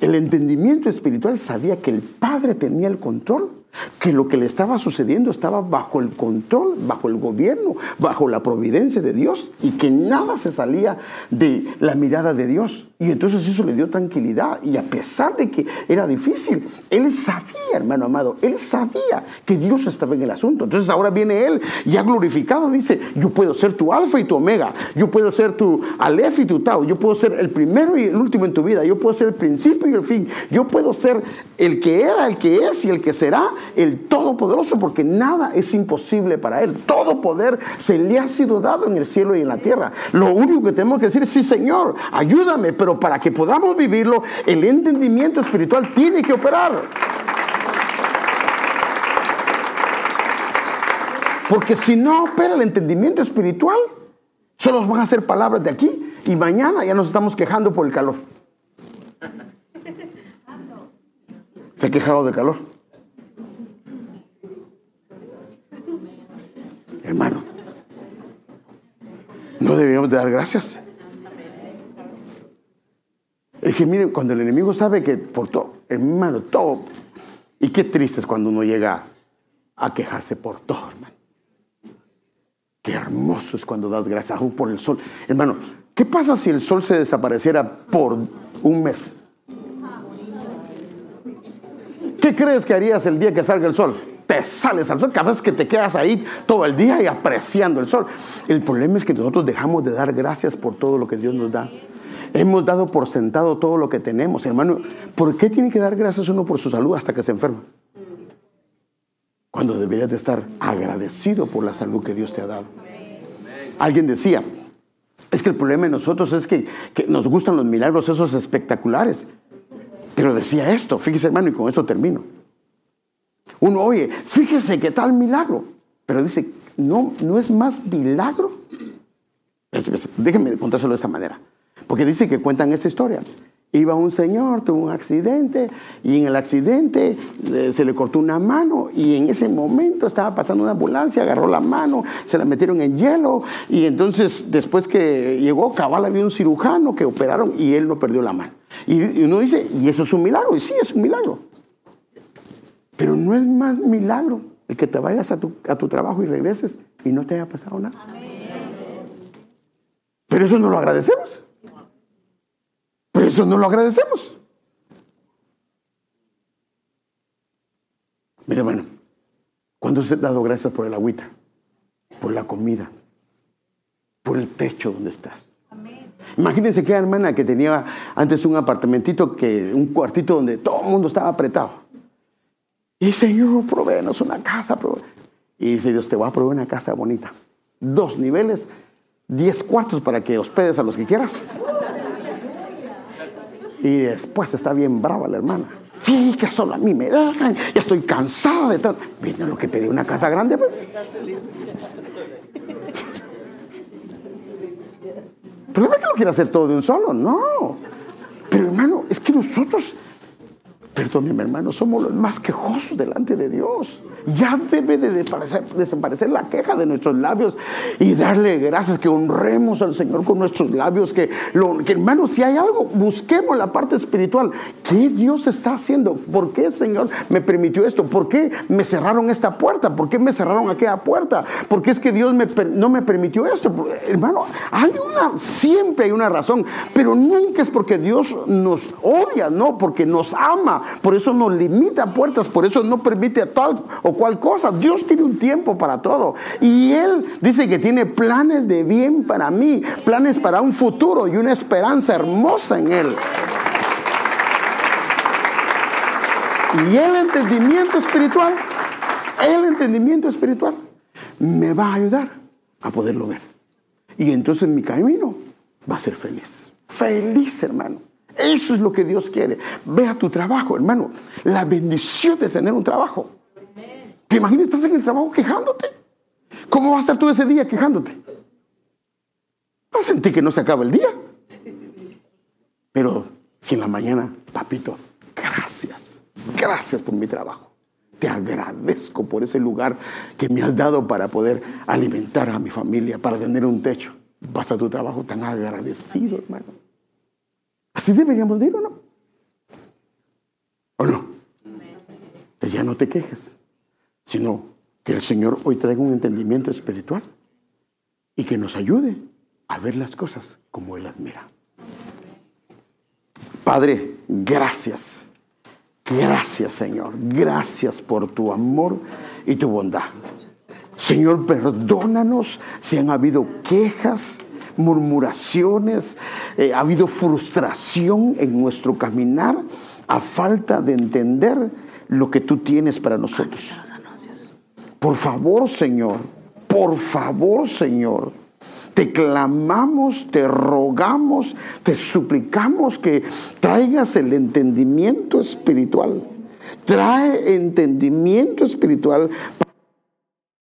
[SPEAKER 1] el entendimiento espiritual sabía que el Padre tenía el control que lo que le estaba sucediendo estaba bajo el control, bajo el gobierno, bajo la providencia de Dios y que nada se salía de la mirada de Dios. Y entonces eso le dio tranquilidad y a pesar de que era difícil, él sabía, hermano amado, él sabía que Dios estaba en el asunto. Entonces ahora viene él ya glorificado, dice, yo puedo ser tu alfa y tu omega, yo puedo ser tu alef y tu tau, yo puedo ser el primero y el último en tu vida, yo puedo ser el principio y el fin, yo puedo ser el que era, el que es y el que será el Todopoderoso, porque nada es imposible para Él. Todo poder se le ha sido dado en el cielo y en la tierra. Lo único que tenemos que decir es, sí Señor, ayúdame, pero para que podamos vivirlo, el entendimiento espiritual tiene que operar. Porque si no opera el entendimiento espiritual, solo van a ser palabras de aquí y mañana ya nos estamos quejando por el calor. ¿Se ha quejado del calor? Hermano. No debemos de dar gracias. Es que miren, cuando el enemigo sabe que por todo, hermano, todo. Y qué triste es cuando uno llega a quejarse por todo, hermano. Qué hermoso es cuando das gracias por el sol. Hermano, ¿qué pasa si el sol se desapareciera por un mes? ¿Qué crees que harías el día que salga el sol? Te sales al sol, capaz que te quedas ahí todo el día y apreciando el sol. El problema es que nosotros dejamos de dar gracias por todo lo que Dios nos da. Hemos dado por sentado todo lo que tenemos. Hermano, ¿por qué tiene que dar gracias uno por su salud hasta que se enferma? Cuando deberías de estar agradecido por la salud que Dios te ha dado. Alguien decía, es que el problema de nosotros es que, que nos gustan los milagros esos espectaculares. Pero decía esto, fíjese hermano, y con esto termino. Uno oye, fíjese qué tal milagro. Pero dice, no, no es más milagro. Déjenme contárselo de esa manera. Porque dice que cuentan esa historia. Iba un señor, tuvo un accidente y en el accidente eh, se le cortó una mano y en ese momento estaba pasando una ambulancia, agarró la mano, se la metieron en hielo y entonces después que llegó cabal había un cirujano que operaron y él no perdió la mano. Y uno dice, y eso es un milagro, y sí es un milagro. Pero no es más milagro el que te vayas a tu, trabajo y regreses y no te haya pasado nada. Pero eso no lo agradecemos. Pero eso no lo agradecemos. Mire, hermano, ¿cuándo se ha dado gracias por el agüita? Por la comida, por el techo donde estás. Imagínense que hermana que tenía antes un apartamentito, que, un cuartito donde todo el mundo estaba apretado. Y Señor, proveenos una casa. Y dice Dios, te voy a proveer una casa bonita. Dos niveles, diez cuartos para que hospedes a los que quieras. Y después está bien brava la hermana. Sí, que solo a mí me dejan. Ya estoy cansada de tanto. ¿Viste lo que pedí? Una casa grande, pues. Pero no es que lo quiera hacer todo de un solo, no. Pero hermano, es que nosotros Perdóneme, hermano, somos los más quejosos delante de Dios. Ya debe de desaparecer, la queja de nuestros labios y darle gracias, que honremos al Señor con nuestros labios, que, lo, que hermano, si hay algo, busquemos la parte espiritual. ¿Qué Dios está haciendo? ¿Por qué el Señor me permitió esto? ¿Por qué me cerraron esta puerta? ¿Por qué me cerraron aquella puerta? ¿Por qué es que Dios no me permitió esto? Hermano, hay una, siempre hay una razón, pero nunca es porque Dios nos odia, no, porque nos ama, por eso nos limita puertas, por eso no permite a tal o cual cosa. Dios tiene un tiempo para todo. Y Él dice que tiene planes de bien para mí, planes para un futuro y una esperanza hermosa en Él. Y el entendimiento espiritual, el entendimiento espiritual me va a ayudar a poderlo ver. Y entonces mi camino va a ser feliz. Feliz, hermano. Eso es lo que Dios quiere. Ve a tu trabajo, hermano. La bendición de tener un trabajo. ¿Te imaginas estás en el trabajo quejándote? ¿Cómo vas a estar tú ese día quejándote? Vas a sentir que no se acaba el día. Pero si en la mañana, papito, gracias, gracias por mi trabajo. Te agradezco por ese lugar que me has dado para poder alimentar a mi familia, para tener un techo. Vas a tu trabajo tan agradecido, hermano. Así deberíamos decir, ¿o no? ¿O no? Entonces ya no te quejes sino que el Señor hoy traiga un entendimiento espiritual y que nos ayude a ver las cosas como Él las mira. Padre, gracias. Gracias, Señor. Gracias por tu amor y tu bondad. Señor, perdónanos si han habido quejas, murmuraciones, eh, ha habido frustración en nuestro caminar a falta de entender lo que tú tienes para nosotros. Por favor, Señor, por favor, Señor, te clamamos, te rogamos, te suplicamos que traigas el entendimiento espiritual. Trae entendimiento espiritual